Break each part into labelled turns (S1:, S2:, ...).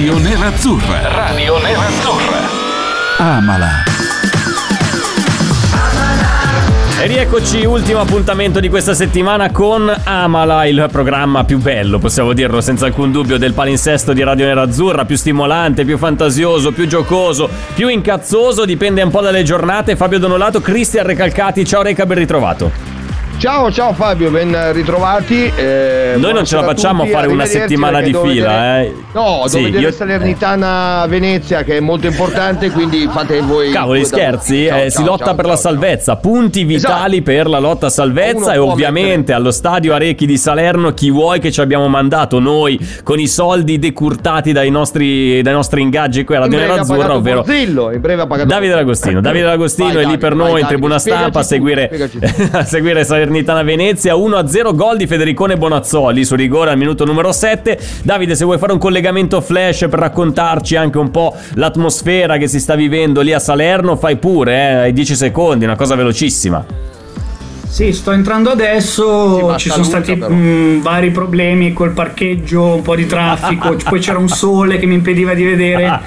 S1: Radio Nerazzurra. Radio Nerazzurra. Amala.
S2: E rieccoci, ultimo appuntamento di questa settimana con Amala, il programma più bello, possiamo dirlo senza alcun dubbio, del palinsesto di Radio Nerazzurra, più stimolante, più fantasioso, più giocoso, più incazzoso, dipende un po' dalle giornate. Fabio Donolato, Cristian Recalcati, ciao Reca, ben ritrovato.
S3: Ciao, ciao Fabio, ben ritrovati. eh,
S2: Noi non ce la facciamo a fare una settimana di fila,
S3: vedere-
S2: eh.
S3: No,
S2: Sì,
S3: vedere
S2: io-
S3: Salernitana Venezia che è molto importante, quindi fate voi.
S2: Cavoli, scherzi?
S3: Ciao,
S2: Eh, si
S3: ciao,
S2: lotta
S3: ciao,
S2: per la salvezza, punti vitali per la lotta a salvezza
S3: Uno
S2: e ovviamente
S3: mettere-
S2: allo stadio Arechi di Salerno chi vuoi che ci abbiamo mandato noi con i soldi decurtati dai nostri, dai nostri ingaggi qui a
S3: In
S2: Nerazzurra,
S3: pagato
S2: ovvero
S3: Borzillo, in breve ha pagato
S2: Davide D'Agostino. Davide D'Agostino
S3: Vai,
S2: è lì per noi in tribuna stampa a seguire,
S3: tutto, spiegaci
S2: a seguire Salernitana Venezia 1-0 gol di Federicone Bonazzoli su rigore al minuto numero 7. Davide, se vuoi fare un collegamento flash per raccontarci anche un po' l'atmosfera che si sta vivendo lì a Salerno, fai pure, eh, hai 10 secondi, una cosa velocissima.
S4: Sì, sto entrando adesso, ci sono stati mh, vari problemi col parcheggio, un po' di traffico, poi c'era un sole che mi impediva di vedere,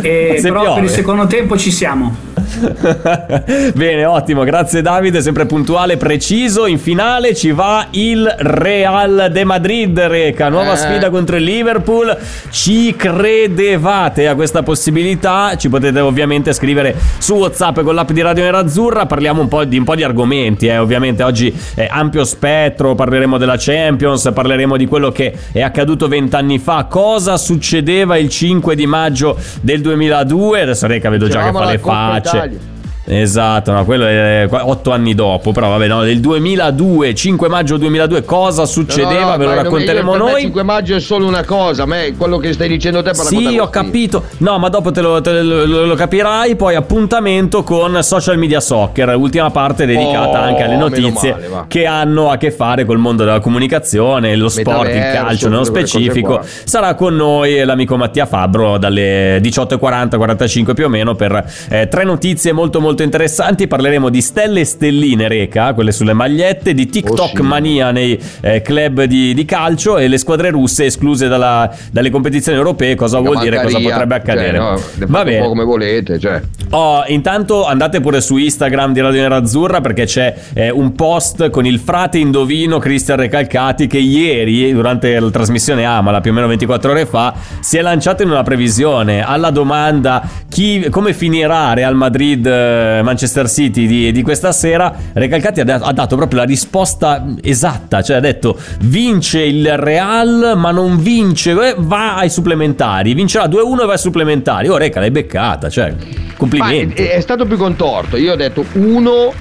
S4: e-
S2: Se
S4: però
S2: piove.
S4: per il secondo tempo ci siamo.
S2: Bene, ottimo, grazie Davide, sempre puntuale, preciso. In finale ci va il Real de Madrid, Reca, nuova
S3: Eh.
S2: sfida contro il Liverpool. Ci credevate a questa possibilità? Ci potete ovviamente scrivere su WhatsApp con l'app di Radio Nerazzurra. Parliamo un po' di, un po' di argomenti, eh. ovviamente oggi è ampio spettro, parleremo della Champions, parleremo di quello che è accaduto vent'anni fa. Cosa succedeva il 5 di maggio del 2002? Adesso Reca vedo già che fa le facce.
S3: Italia. trabalho.
S2: Esatto, no, quello è qua- otto anni dopo, però vabbè, no, del 2002, 5 maggio 2002, cosa succedeva? Ve lo racconteremo
S3: Il
S2: noi.
S3: 5 maggio è solo una cosa, a me quello che stai dicendo te per
S2: Sì, ho capito. No, ma dopo te lo, te lo- lo- lo capirai. Poi appuntamento con Social Media Soccer, ultima parte dedicata
S3: Oh,
S2: anche alle notizie
S3: male,
S2: che hanno a che fare col mondo della comunicazione, lo sport, il calcio nello specifico. Sarà con noi l'amico Mattia Fabbro dalle 18.40, 45 più o meno per eh, tre notizie molto molto interessanti. Parleremo di stelle e stelline, Reca, quelle sulle magliette, di TikTok
S3: Oh, sì.
S2: mania nei eh, club di, di calcio e le squadre russe escluse dalla- dalle competizioni europee. Cosa vuol dire? Cosa potrebbe accadere?
S3: Cioè, no,
S2: Va bene.
S3: come volete, cioè.
S2: Oh, intanto andate pure su Instagram di Radio Nerazzurra perché c'è eh, un post con il frate indovino Cristian Recalcati che ieri, durante la trasmissione Amala, più o meno 24 ore fa, si è lanciato in una previsione alla domanda chi, come finirà Real Madrid eh, Manchester City di, di questa sera. Recalcati ha, da- ha dato proprio la risposta esatta, cioè ha detto vince il Real ma non vince, eh, va ai supplementari, vincerà 2-1 e va ai supplementari. Oh Reca l'hai beccata, cioè complimenti.
S3: è, è stato più contorto. Io ho detto uno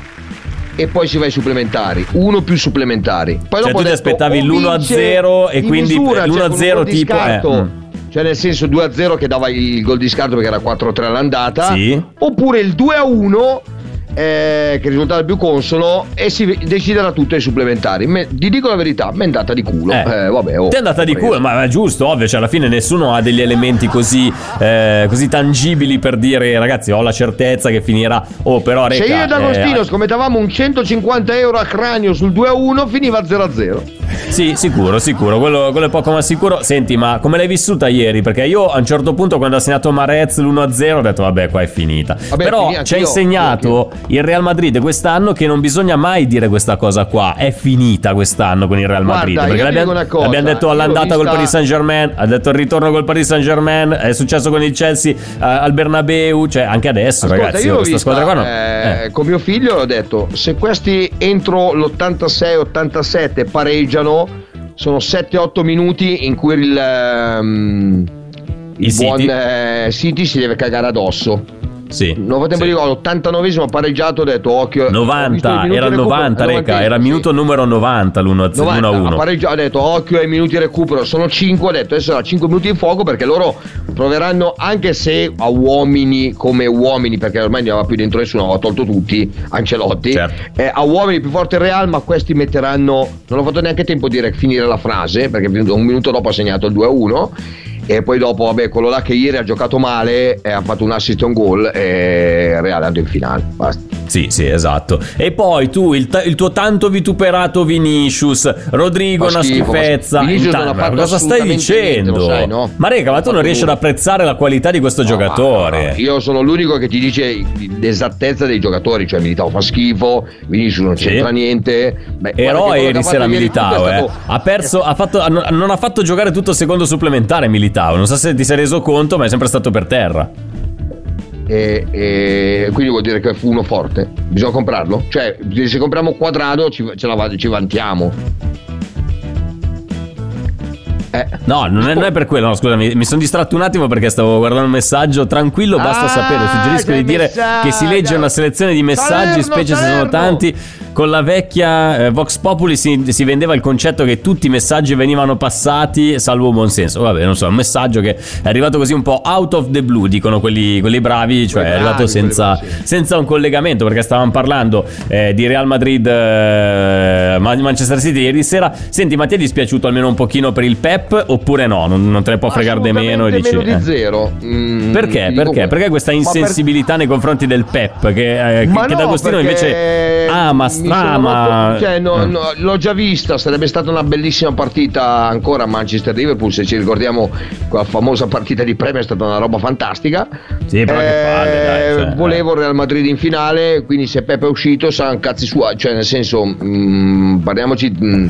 S3: e poi si va ai supplementari. Uno più supplementari. Poi
S2: Cioè,
S3: dopo
S2: tu ti aspettavi
S3: o
S2: l'1-0 e quindi
S3: di misura, cioè, con un
S2: l'1-0
S3: gol di
S2: tipo, eh,
S3: scarto.
S2: mm.
S3: Cioè nel senso 2-0 che dava il gol di scarto perché era 4-3 all'andata.
S2: Sì.
S3: Oppure il 2-1 eh, che risultava più consono e si deciderà tutto ai supplementari. Me- ti dico la verità, mi è andata di culo.
S2: Eh.
S3: Eh, vabbè, oh,
S2: Ti è andata di culo, ma è giusto, ovvio, cioè alla fine nessuno ha degli elementi così, eh, così tangibili per dire ragazzi ho la certezza che finirà, oh però
S3: Se
S2: Reca,
S3: io ed Agostino
S2: eh,
S3: scommettavamo un 150 euro a cranio sul 2-1 finiva 0-0.
S2: Sì, sicuro, sicuro, quello, quello è poco ma sicuro. Senti, ma come l'hai vissuta ieri? Perché io a un certo punto quando ha segnato Marez l'1-0 ho detto vabbè qua è finita.
S3: Vabbè,
S2: Però ci ha insegnato il Real Madrid quest'anno che non bisogna mai dire questa cosa qua. È finita quest'anno con il Real
S3: Guarda,
S2: Madrid.
S3: io
S2: perché l'abbiamo, l'abbiamo detto all'andata col
S3: vista-
S2: Paris Saint Germain, ha detto il ritorno col Paris Saint Germain, è successo con il Chelsea eh, al Bernabeu, cioè anche adesso
S3: Ascolta,
S2: ragazzi,
S3: io
S2: questa
S3: vista,
S2: squadra qua no.
S3: eh,
S2: eh.
S3: con mio figlio ho detto se questi entro l'86-87 pareggiano sono 7-8 minuti in cui il, il
S2: Il
S3: buon
S2: City.
S3: eh, City si deve cagare addosso
S2: Sì.
S3: Fa tempo
S2: sì.
S3: di gol, 89esimo ha pareggiato, ho detto occhio. ho visto i
S2: 90,
S3: minuti
S2: era il
S3: recupero-
S2: 90, Reca, era il
S3: sì.
S2: minuto numero 90 l'1
S3: 90, ha
S2: 1.
S3: pareggiato, ha detto occhio ai minuti di recupero, sono 5, ho detto adesso sarà 5 minuti di fuoco perché loro proveranno anche se a uomini come uomini, perché ormai non aveva più dentro nessuno, aveva tolto tutti, Ancelotti,
S2: Certo.
S3: eh, a uomini più forte il Real, ma questi metteranno, non ho fatto neanche tempo di re- finire la frase, perché un minuto dopo ha segnato il 2-1. E poi dopo, vabbè, quello là che ieri ha giocato male e ha fatto un assist e un gol e Real è andato in finale. Basta.
S2: Sì, sì, esatto. E poi tu, il, ta- il tuo tanto vituperato Vinicius, Rodrigo,
S3: Fa
S2: una
S3: schifo,
S2: schifezza. Intanto, ma cosa stai
S3: niente,
S2: dicendo?
S3: lo sai, no?
S2: Ma Rega, ma tu non riesci ad apprezzare la qualità di questo
S3: No,
S2: giocatore.
S3: ma- Io sono l'unico che ti dice l'esattezza dei giocatori, cioè Militao fa schifo, Vinicius non
S2: Sì.
S3: c'entra niente. Beh,
S2: Eroe ieri
S3: ha
S2: sera Militao, eh.
S3: stato-
S2: ha perso, ha fatto, non ha fatto giocare tutto il secondo supplementare Militao. Non so se ti sei reso conto, ma è sempre stato per terra.
S3: E, e quindi vuol dire che fu uno forte. Bisogna comprarlo? Cioè, se compriamo quadrado ci, ce la, ci vantiamo. Eh.
S2: No, non è, non è per quello, no, scusami, mi sono distratto un attimo perché stavo guardando un messaggio. Tranquillo, basta
S3: Ah,
S2: sapere. Suggerisco di dire
S3: messaggio.
S2: che si legge una selezione di messaggi,
S3: Salerno,
S2: specie se sono
S3: Salerno.
S2: tanti. Con la vecchia eh, Vox Populi si, si vendeva il concetto che tutti i messaggi venivano passati, salvo buon senso. Vabbè, non so, un messaggio che è arrivato così un po' out of the blue, dicono quelli, quelli bravi, cioè
S3: Quelli
S2: è arrivato senza, senza un collegamento perché stavamo parlando eh, di Real Madrid eh, Ma- Manchester City ieri sera senti ma ti è dispiaciuto almeno un pochino per il Pep oppure no non, non te ne può fregare di meno e dici
S3: meno di
S2: eh.
S3: zero. Mm,
S2: perché? Perché? Perché questa
S3: Ma per-
S2: insensibilità nei confronti del Pep che, eh, che,
S3: no,
S2: D'Agostino invece ama,
S3: mi molto- cioè, no,
S2: Eh.
S3: no, l'ho già vista, sarebbe stata una bellissima partita ancora a Manchester-Liverpool, se ci ricordiamo quella famosa partita di Premier è stata una roba fantastica.
S2: Sì, però che palle, dai, cioè,
S3: volevo il Real Madrid in finale, quindi se Pepe è uscito saranno cazzi suoi, cioè nel senso, mm, parliamoci mm,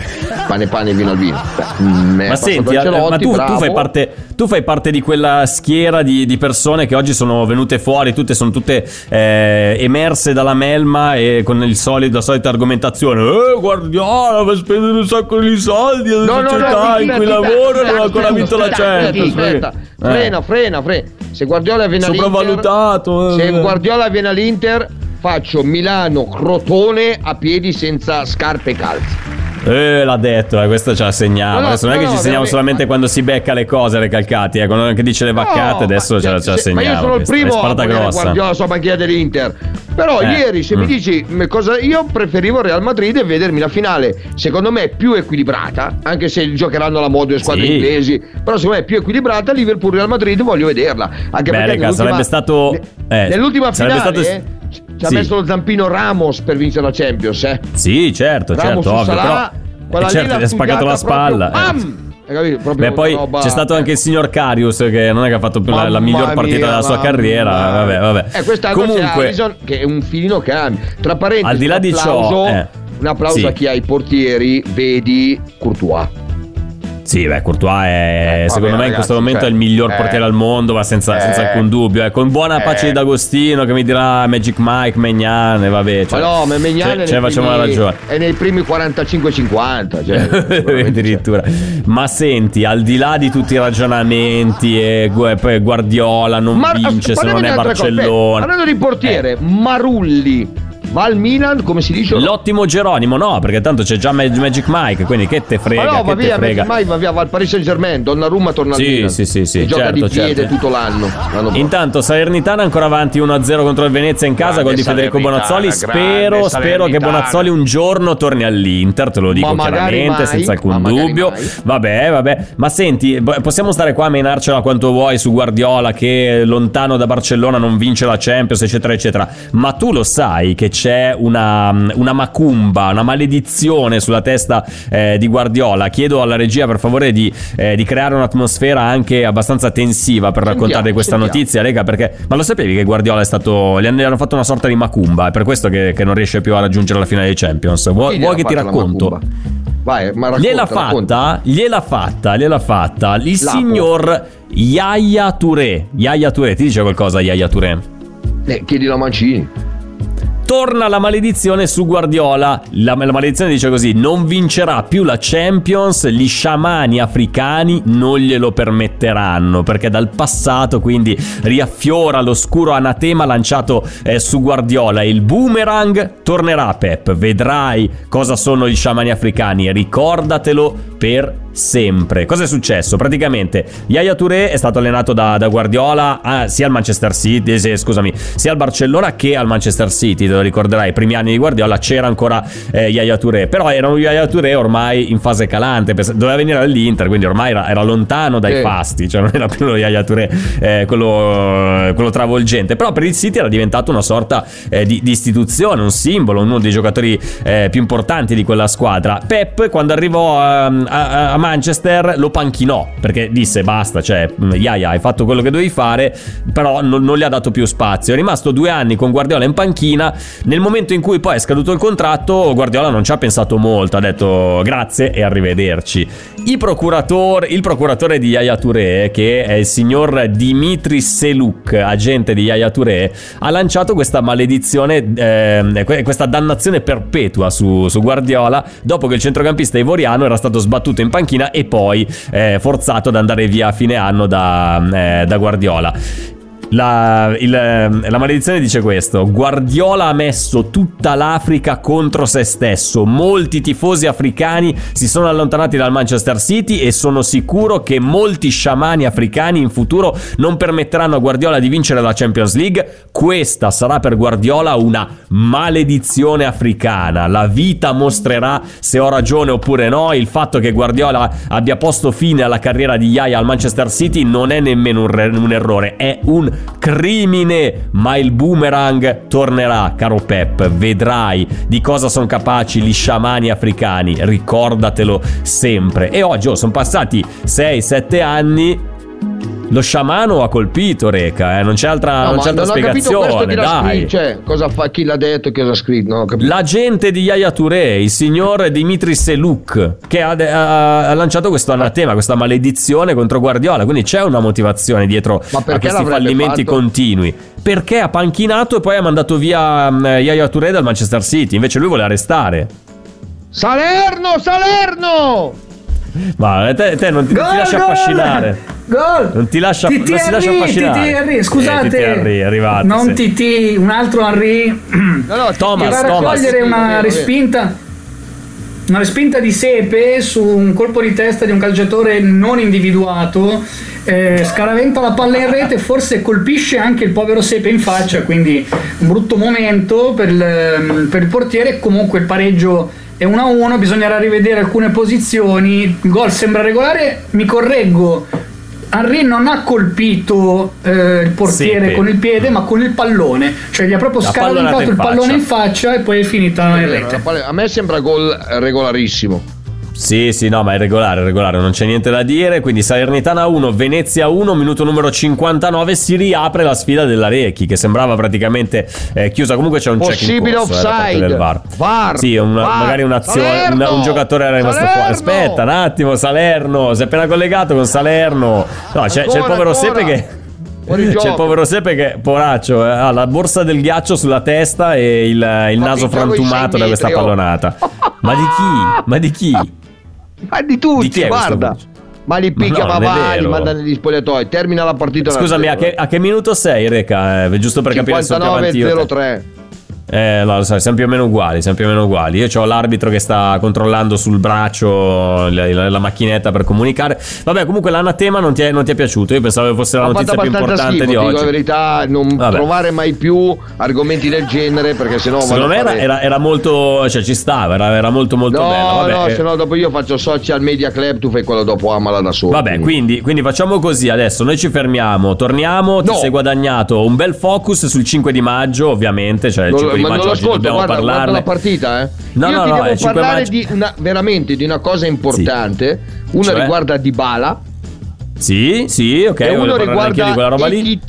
S3: pane pane vino al vino. Beh, mm,
S2: Ma senti, eh, ma tu, tu fai parte, tu fai parte di quella schiera di, di persone che oggi sono venute fuori, tutte sono tutte eh, emerse dalla melma e con il solito, la solita argomentazione. Eh, Guardiola va a spendere un sacco di soldi alla
S3: No, no, no,
S2: società in cui lavoro e non ha ancora vinto la Champions.
S3: Aspetta,
S2: Eh.
S3: frena, frena, frena. Se Guardiola viene all'Inter,
S2: Sopravvalutato. eh.
S3: se Guardiola viene all'Inter, faccio Milano Crotone a piedi senza scarpe e calzi.
S2: Eh, l'ha detto, eh, questo ce la segniamo.
S3: No, no,
S2: adesso non è che ci segniamo
S3: veramente-
S2: solamente quando si becca le cose recalcati, eh, quando anche dice le vaccate, adesso ce la, ce la
S3: se-
S2: segniamo.
S3: Ma io sono il primo a
S2: grossa.
S3: Guardiola sulla banchina dell'Inter. Però
S2: Eh,
S3: ieri se mi
S2: mm.
S3: dici m- cosa io preferivo Real Madrid e vedermi la finale, secondo me più equilibrata, anche se giocheranno alla moda le squadre
S2: Sì.
S3: inglesi, però secondo me è più equilibrata Liverpool Real Madrid voglio vederla. Anche
S2: Beh,
S3: perché
S2: raga, sarebbe stato- eh,
S3: nell'ultima finale
S2: stato-
S3: ci ha
S2: sì.
S3: messo lo zampino Ramos per vincere la Champions, eh.
S2: Sì, certo,
S3: Ramos
S2: certo, ovvio.
S3: Salah,
S2: Però, eh, certo, gli ha spaccato la spalla.
S3: proprio,
S2: eh.
S3: Hai capito? Proprio
S2: Beh, poi
S3: roba-
S2: c'è stato anche il signor Carius che non è che ha fatto più la, la miglior partita
S3: mia,
S2: della sua carriera.
S3: mia.
S2: Vabbè, vabbè.
S3: Eh, quest'anno
S2: Comunque,
S3: Alisson che è un filino che ha. Tra parentesi,
S2: Al di là di
S3: un
S2: ciò,
S3: applauso,
S2: eh,
S3: un applauso
S2: sì.
S3: a chi ha i portieri, vedi Courtois.
S2: Sì, beh, Courtois è,
S3: Eh, vabbè,
S2: secondo me in questo
S3: ragazzi,
S2: momento
S3: cioè,
S2: è il miglior
S3: eh,
S2: portiere al mondo, ma senza,
S3: eh,
S2: senza alcun dubbio. eh. Con buona pace
S3: eh.
S2: di D'Agostino che mi dirà Magic Mike, Megnan, e vabbè. Cioè,
S3: ma no, ma Megnan
S2: ce,
S3: è
S2: ce
S3: nei
S2: ne facciamo
S3: primi-
S2: ragione.
S3: È nei primi 45-50. Cioè, sicuramente,
S2: Addirittura. Ma senti, al di là di tutti i ragionamenti e Guardiola non
S3: Ma-
S2: vince se non è
S3: altre cose. Beh,
S2: Barcellona.
S3: Parlando di portiere, Marulli va al Milan, come si dice?
S2: L'ottimo Geronimo, no, perché tanto c'è già Mag- Magic Mike, quindi che te frega,
S3: Ma no,
S2: che
S3: va
S2: te
S3: via,
S2: frega.
S3: mai va via, va al Paris Saint Germain, Donnarumma torna
S2: Sì,
S3: al Milan.
S2: sì, sì, sì,
S3: E gioca
S2: certo,
S3: di piede
S2: certo.
S3: tutto l'anno. l'anno.
S2: Intanto Salernitana ancora avanti 1-0 contro il Venezia in casa,
S3: Grande
S2: gol di Federico Bonazzoli. Spero, spero che. Bonazzoli un giorno torni all'Inter, te lo dico
S3: Ma
S2: chiaramente,
S3: mai,
S2: senza alcun dubbio.
S3: mai.
S2: Vabbè, vabbè. Ma senti, possiamo stare qua a menarcela quanto vuoi su Guardiola che lontano da Barcellona non vince la Champions, eccetera, eccetera. Ma tu lo sai che c'è una, una macumba, una maledizione sulla testa eh, di Guardiola. Chiedo alla regia per favore di, eh, di creare un'atmosfera anche abbastanza tensiva per
S3: Sentiamo,
S2: raccontare questa
S3: sentiamo.
S2: notizia, Lega, perché ma lo sapevi che Guardiola è stato gli hanno, fatto una sorta di macumba, è per questo che, che non riesce più a raggiungere la finale dei Champions. Vuoi, vuoi che ti racconto?
S3: Vai, ma racconta,
S2: Gliel'ha fatta, gliel'ha fatta, gliel'ha fatta il
S3: Lapo.
S2: signor Yaya Touré. Yaya Touré, ti dice qualcosa Yaya Touré?
S3: Eh, chiedilo a Mancini.
S2: Torna la maledizione su Guardiola. La, la maledizione dice così: non vincerà più la Champions, gli sciamani africani non glielo permetteranno, perché dal passato quindi riaffiora l'oscuro anatema lanciato eh, su Guardiola. Il boomerang tornerà Pep, vedrai cosa sono gli sciamani africani, ricordatelo per sempre. Cosa è successo? Praticamente Yaya Touré è stato allenato da, da Guardiola a, sia al Manchester City, eh, scusami, sia al Barcellona che al Manchester City, te lo ricorderai, i primi anni di Guardiola c'era ancora eh, Yaya Touré, però era un Yaya Touré ormai in fase calante, doveva venire dall'Inter, quindi ormai era, era lontano dai eh. fasti, cioè non era più lo Yaya Touré eh, quello, quello, travolgente, però per il City era diventato una sorta eh, di, di, istituzione, un simbolo, uno dei giocatori eh, più importanti di quella squadra. Pep quando arrivò a, a, a Manchester lo panchinò perché disse basta, cioè Yaya hai fatto quello che dovevi fare, però non, non, gli ha dato più spazio. È rimasto due anni con Guardiola in panchina. Nel momento in cui poi è scaduto il contratto, Guardiola non ci ha pensato molto, ha detto grazie e arrivederci. Il procuratore, il procuratore di Yaya Touré, che è il signor Dimitri Seluk, agente di Yaya Touré, ha lanciato questa maledizione, eh, questa dannazione perpetua su, su Guardiola dopo che il centrocampista ivoriano era stato sbattuto in panchina e poi eh, forzato ad andare via a fine anno da, eh, da Guardiola. La, il, la, maledizione dice questo: Guardiola ha messo tutta l'Africa contro se stesso. Molti tifosi africani si sono allontanati dal Manchester City e sono sicuro che molti sciamani africani in futuro non permetteranno a Guardiola di vincere la Champions League. Questa sarà per Guardiola una maledizione africana. La vita mostrerà se ho ragione oppure no. Il fatto che Guardiola abbia posto fine alla carriera di Yaya al Manchester City non è nemmeno un, un errore, è un crimine, ma il boomerang tornerà, caro Pep, vedrai di cosa sono capaci gli sciamani africani, ricordatelo sempre. E oggi oh, sono passati 6-7 anni lo sciamano ha colpito Reca, eh? non c'è altra, no, non c'è altra non spiegazione. Dai.
S3: Cioè, cosa fa, chi l'ha detto, chi l'ha scritto? No,
S2: L'agente di Yaya Touré, il signor Dimitri Seluk, che ha, ha, ha, lanciato questo anatema, questa maledizione contro Guardiola. Quindi c'è una motivazione dietro a questi fallimenti fatto? continui. Perché ha panchinato e poi ha mandato via um, Yaya Touré dal Manchester City. Invece lui vuole restare.
S3: Salerno, Salerno!
S2: Ma te, te non ti, gol, ti lasci gol! affascinare.
S4: Gol!
S2: Non ti lascia,
S4: TT
S2: non si lascia affascinare.
S4: TT Henry, scusate. Eh, TT Henry, arrivato, non sì. TT, un altro Henry.
S2: No, no, Thomas,
S4: va a raccogliere
S2: Thomas.
S4: una respinta. Una respinta di sepe su un colpo di testa di un calciatore non individuato. Eh, scaraventa la palla in rete, forse colpisce anche il povero Sepe in faccia, quindi un brutto momento per il, per il portiere. Comunque il pareggio è 1-1, bisognerà rivedere alcune posizioni. Il gol sembra regolare, mi correggo. Henry non ha colpito eh, il portiere sì, con il piede, ma con il pallone, cioè gli ha proprio scaraventato il pallone in faccia e poi è finita in rete.
S3: A me sembra gol regolarissimo.
S2: Sì, sì, no, ma è regolare, regolare, non c'è niente da dire. Quindi Salernitana 1, Venezia 1, minuto numero 59, si riapre la sfida della Recchi, che sembrava praticamente eh, chiusa. Comunque c'è un
S3: Possibile
S2: check in corso,
S3: eh, offside.
S2: Eh, del VAR.
S3: VAR.
S2: Sì, una,
S3: VAR.
S2: magari un'azione, un, un, giocatore era rimasto fuori. Aspetta un attimo, Salerno, si è appena collegato con Salerno. No, c'è,
S3: ancora,
S2: c'è il povero
S3: ancora.
S2: Sepe che... C'è il povero Sepe che, poraccio, eh, ha la borsa del ghiaccio sulla testa e il, il naso frantumato da questa pallonata. Ma di chi? Ma di chi?
S3: Ma di tutti,
S2: Di
S3: guarda. Ma li picchia,
S2: Ma no, vero.
S3: manda negli spogliatoi. Termina la partita.
S2: Scusami, a che, a che minuto sei, Reca? Eh, giusto per capire se sono più avanti io o te.
S3: 59-03.
S2: Eh, no, lo sai, siamo più o meno uguali, siamo più o meno uguali. Io ho l'arbitro che sta controllando sul braccio la, la- la macchinetta per comunicare. Vabbè, comunque l'anatema non ti è, non ti è piaciuto. Io pensavo che fosse la
S3: fatto
S2: notizia più importante
S3: schifo,
S2: di
S3: ti dico
S2: oggi.
S3: la verità, non
S2: Vabbè.
S3: trovare mai più argomenti del genere perché sennò
S2: Secondo me era,
S3: fare-
S2: era- era molto, cioè ci stava, era, era molto molto
S3: No,
S2: bella. Vabbè,
S3: no,
S2: eh,
S3: se no dopo io faccio social media club, tu fai quello dopo amala da solo.
S2: Vabbè, quindi, quindi facciamo così adesso. Noi ci fermiamo, torniamo. Ti
S3: No.
S2: sei guadagnato un bel focus sul 5 di maggio, ovviamente. Cioè,
S3: Non-
S2: 5 di
S3: ma lo
S2: oggi
S3: ascolto,
S2: dobbiamo
S3: guarda, guarda
S2: parlarne.
S3: la partita, eh.
S2: No,
S3: Io
S2: no,
S3: ti
S2: no,
S3: devo
S2: è 5
S3: parlare di una, veramente di una cosa importante. Una
S2: Cioè?
S3: riguarda Dybala
S2: Sì, sì, ok.
S3: e uno
S2: anche di quella
S3: riguarda
S2: roba lì.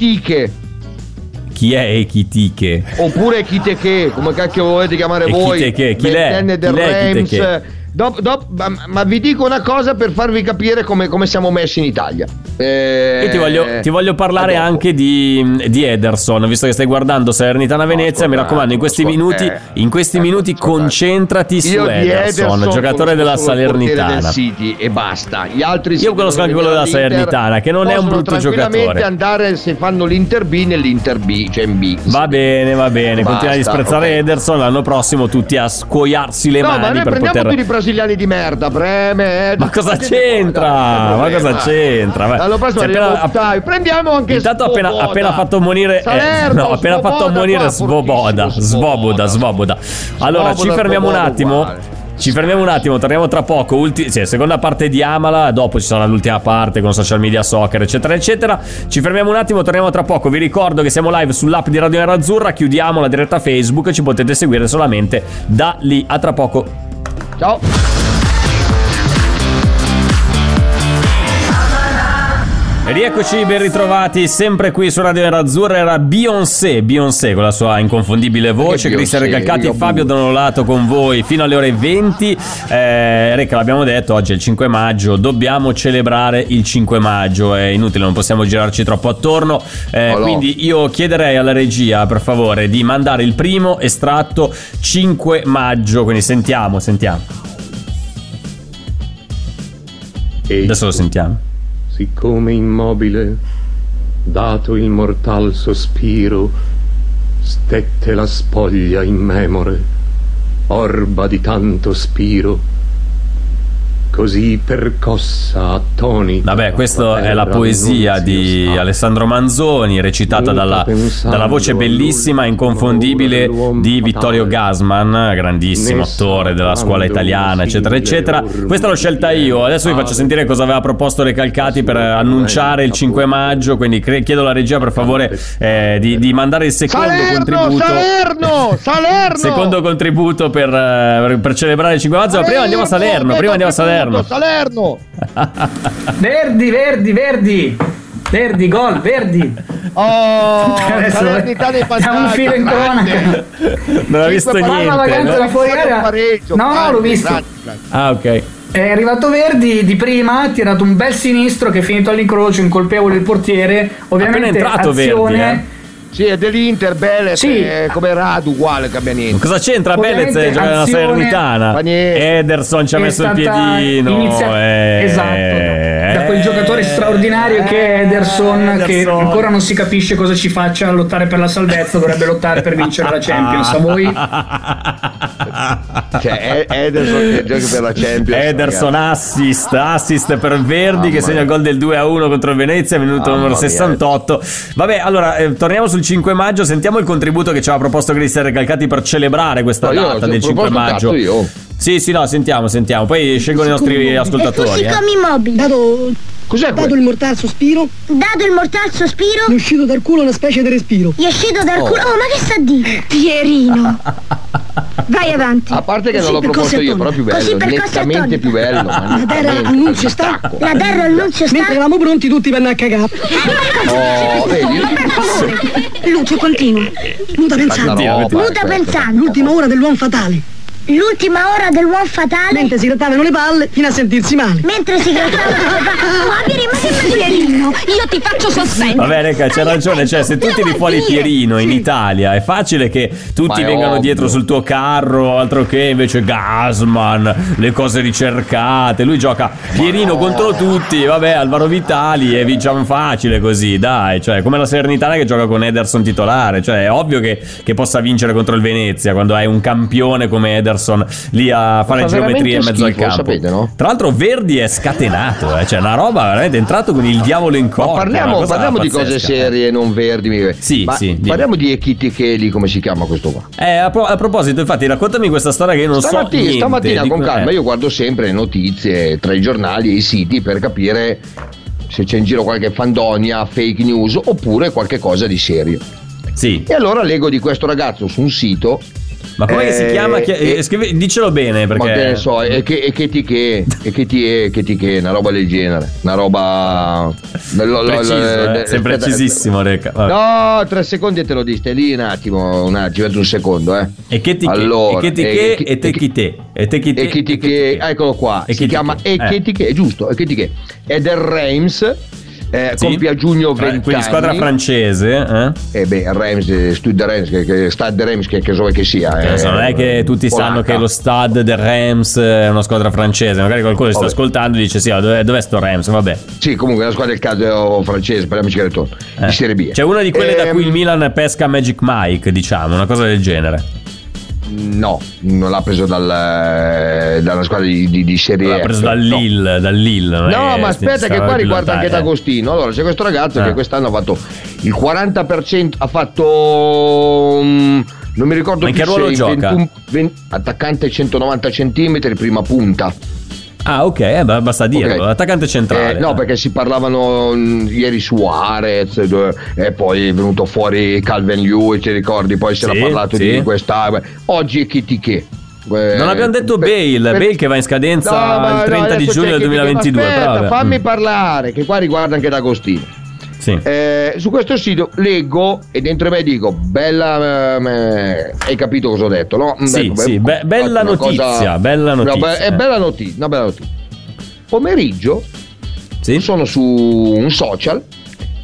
S2: Chi è Ekitike?
S3: oppure Ekiteke, come cacchio volete chiamare voi.
S2: Ekiteke, chi l'è?
S3: Ventenne del
S2: Chi
S3: Reims Dop- dop- ma, ma vi dico una cosa per farvi capire come, come siamo messi in Italia. Eh,
S2: Io ti voglio, ti voglio parlare anche di, di Ederson, visto che stai guardando Salernitana Venezia. mi
S3: ascolta,
S2: raccomando, in questi
S3: ascolta,
S2: minuti,
S3: eh,
S2: in questi
S3: ecco,
S2: minuti concentrati su
S3: Io di
S2: Ederson,
S3: Ederson
S2: giocatore della Salernitana.
S3: del City e basta. Gli altri
S2: Io conosco anche quello della Salernitana, che non è un brutto
S3: tranquillamente
S2: giocatore.
S3: andare se fanno l'Inter B nell'Inter B, cioè in B.
S2: Va bene, va bene.
S3: Basta,
S2: Continua a disprezzare
S3: ok.
S2: Ederson. L'anno prossimo tutti a scuoiarsi le
S3: No, ma
S2: mani per poter.
S3: Brasiliani di merda, Breme. eh,
S2: Ma cosa c'entra? Ma cosa c'entra? Cioè,
S3: arriviamo
S2: appena-
S3: ottavi. prendiamo anche
S2: Intanto appena, appena fatto ammonire eh,
S3: Salerno,
S2: no, appena fatto ammonire
S3: qua,
S2: Svoboda, Svoboda, Svoboda. Allora ci fermiamo un attimo.
S3: uguale.
S2: Ci fermiamo un attimo, torniamo tra poco. Ulti- sì, seconda parte di Amala, dopo ci sarà l'ultima parte con social media soccer, eccetera, eccetera. Ci fermiamo un attimo, torniamo tra poco. Vi ricordo che siamo live sull'app di Radio Nerazzurra. Chiudiamo la diretta Facebook. Ci potete seguire solamente da lì. A tra poco.
S3: Ciao.
S2: Rieccoci, ben ritrovati sempre qui su Radio Nerazzurra. Era Beyoncé, Beyoncé con la sua inconfondibile voce.
S3: Perché
S2: Cristian? Recalcati e
S3: Io
S2: Fabio
S3: pure.
S2: Donolato con voi fino alle ore 20. Eh, Reca, l'abbiamo detto, oggi è il 5 maggio. Dobbiamo celebrare il 5 maggio. È inutile, non possiamo girarci troppo attorno. Eh,
S3: Oh no.
S2: Quindi io chiederei alla regia, per favore, di mandare il primo estratto 5 maggio. Quindi sentiamo, sentiamo. Adesso lo sentiamo.
S5: Siccome immobile, dato il mortal sospiro, stette la spoglia immemore, orba di tanto spiro, così percossa attonita.
S2: Vabbè, questa è la poesia di. Alessandro Manzoni, recitata dalla, dalla voce bellissima e inconfondibile di Vittorio. Gasman, grandissimo attore della scuola italiana, eccetera, eccetera. Questa l'ho scelta io. Adesso vi faccio sentire cosa aveva proposto Recalcati per annunciare il 5 maggio. Quindi cre- chiedo alla regia, per favore, eh, di, di mandare il secondo
S3: Salerno,
S2: contributo.
S3: Salerno, Salerno.
S2: Secondo contributo per, eh, per celebrare il 5 maggio. Ma prima andiamo a Salerno. Prima andiamo a Salerno.
S3: Salerno.
S4: Verdi, Verdi, Verdi. Verdi, gol, Verdi.
S3: Oh,
S4: Adesso
S3: Salernitana dei
S4: Diamo un filo in cronaca.
S2: Non ha visto niente. no?
S4: da fuori area. No, no, l'ho visto.
S2: Ah, ok.
S4: È arrivato Verdi di prima, ha tirato un bel sinistro che è finito all'incrocio, incolpevole il portiere. Ovviamente
S2: Appena entrato
S4: azione,
S2: Verdi, eh.
S3: Sì, è dell'Inter, Belle,
S4: Sì.
S3: come Radu, uguale, cambia niente.
S2: Cosa c'entra Bellez gioca nella Salernitana? Ederson ci ha
S4: è
S2: messo il piedino.
S4: inizia-
S2: eh,
S4: Esatto, da quel giocatore
S2: eh,
S4: che è Ederson, che
S2: Ederson.
S4: ancora non si capisce cosa ci faccia a lottare per la salvezza, dovrebbe lottare per vincere la Champions. A voi?
S3: Cioè, è- Ederson che gioca per la Champions.
S2: Ederson assist, assist per Verdi
S3: Mamma
S2: che segna il gol del 2 a 1 contro il Venezia, minuto
S3: Mamma
S2: numero
S3: mia.
S2: 68. Vabbè, allora eh, torniamo sul 5 maggio, sentiamo il contributo che ci aveva proposto Cristian Recalcati per celebrare questa
S3: No,
S2: data del 5
S3: proposto un
S2: maggio.
S3: io.
S2: Sì, sì, no, sentiamo, sentiamo. Poi scelgono i nostri ascoltatori.
S6: E
S2: eh.
S6: così come immobile.
S7: Dato,
S3: Cos'è
S7: dato
S3: quello?
S7: il mortal sospiro,
S6: Dato il mortal sospiro,
S7: mi è uscito dal culo una specie di respiro.
S6: gli è uscito dal culo. Oh, ma che sta a dire? Pierino. Vai avanti.
S3: A parte che
S7: Così
S3: non l'ho
S7: per
S3: proposto io, però più
S6: Così
S3: bello,
S6: per cose
S3: nettamente più bello.
S7: La terra annunzio sta.
S6: La terra all'unzio sta.
S7: Mentre eravamo pronti tutti per andare a cagare.
S3: Oh, vedi?
S6: Lucio, continua.
S7: Muta
S3: Tanta
S7: pensando.
S3: roba,
S6: Muta
S3: questa.
S6: pensando.
S7: L'ultima ora dell'uomo fatale.
S6: L'ultima ora dell'uomo fatale.
S7: Mentre si grattavano le palle fino a sentirsi male.
S6: Mentre si grattava le palle. Oh, Pierino, ma che Pierino? Io ti faccio sospendere.
S2: Vabbè, Reca, c'è ragione. Cioè, se tu tiri fuori Pierino in Italia, è facile che tutti
S3: Ma
S2: vengano
S3: ovvio.
S2: dietro sul tuo carro, altro che invece Gasman, le cose ricercate. Lui gioca Pierino contro tutti. Vabbè, Alvaro Vitali e vinciamo facile così, dai. Cioè, come la Salernitana che gioca con Ederson titolare. Cioè, è ovvio che, che possa vincere contro il Venezia quando hai un campione come Ederson lì a fare
S3: fa
S2: geometria in mezzo al
S3: schifo,
S2: campo.
S3: sapete, no?
S2: Tra l'altro, Verdi è scatenato, eh. cioè, una roba veramente è entrato con il diavolo in corpo.
S3: parliamo, parliamo di cose serie, non verdi.
S2: Sì,
S3: Ma
S2: sì, dimmi.
S3: Parliamo di Echitikeli, come si chiama questo qua?
S2: Eh, a, pro- a proposito, infatti, raccontami questa storia che io non
S3: stamattina,
S2: so. niente
S3: stamattina con calma
S2: eh.
S3: io guardo sempre le notizie tra i giornali e i siti per capire se c'è in giro qualche fandonia, fake news oppure qualche cosa di serio.
S2: Sì.
S3: E allora leggo di questo ragazzo su un sito
S2: Ma come si
S3: Eh,
S2: chiama? Chi-
S3: eh,
S2: eh, scrivi- dicelo bene
S3: Ma
S2: perché.
S3: che ne so, e che, e che ti che, e che ti è, che ti che, una roba del genere, una roba... lo- lo- lo-
S2: Preciso, eh,
S3: eh,
S2: sei precisissimo, Reca. Vabbè.
S3: No, tre secondi e te lo di, stai lì un attimo, un attimo, un secondo, eh.
S2: E che ti che?
S3: Allora,
S2: e che ti
S3: e-
S2: che?
S3: e-
S2: E te chi te? E te chi te?
S3: E che ti che, eccolo qua,
S2: E
S3: si
S2: che
S3: chiama
S2: che?
S3: E
S2: Eh.
S3: che ti che, giusto, E che ti che. È del Reims, eh,
S2: Sì?
S3: compie a giugno
S2: Fra-
S3: 20
S2: Quindi squadra
S3: anni.
S2: francese, eh?
S3: Eh beh, Reims, eh, Stade Reims, che, che Stade Reims, che, che so che sia.
S2: Adesso non è che tutti
S3: polacca.
S2: sanno che lo Stade del Reims è una squadra francese, magari qualcuno si sta ascoltando e dice sì, dov'è, dov'è sto Reims? Vabbè.
S3: Sì, comunque è una squadra del calcio francese, parliamoci che ritorno,
S2: Eh.
S3: di Serie B.
S2: C'è una di quelle da
S3: Ehm,
S2: cui il Milan pesca Magic Mike, diciamo, una cosa del genere.
S3: No, non l'ha preso dal, eh, dalla squadra di, di, di Serie
S2: L'ha
S3: F.
S2: preso dal
S3: No.
S2: Lille, dal Lille.
S3: No,
S2: è-
S3: ma aspetta, che qua riguarda anche
S2: eh.
S3: D'Agostino. Allora, c'è questo ragazzo
S2: Ah.
S3: che quest'anno ha fatto il 40%, ha fatto. mm, non mi ricordo
S2: Ma in
S3: più
S2: che ruolo
S3: se
S2: gioca?
S3: 21 20 attaccante 190 cm, prima punta.
S2: Ah, ok, eh, basta dirlo.
S3: Ok.
S2: L'attaccante centrale.
S3: Eh, no, perché si parlavano mm, ieri su Arez eh, e poi è venuto fuori Calvin Lewis, ti ricordi? Poi si era
S2: Sì,
S3: parlato
S2: sì.
S3: di questa. Oggi è Kitty che.
S2: Non abbiamo detto Bale, Bale che va in scadenza il 30 di giugno del 2022,
S3: Aspetta, fammi
S2: Mm.
S3: parlare, che qua riguarda anche D'Agostino.
S2: Sì.
S3: Eh, su questo sito leggo e dentro me dico bella eh, hai capito cosa ho detto no?
S2: Sì,
S3: Beh,
S2: sì, be- bella notizia, bella
S3: una
S2: notizia.
S3: be- è bella notizia, una bella notizia pomeriggio
S2: Sì?
S3: sono su un social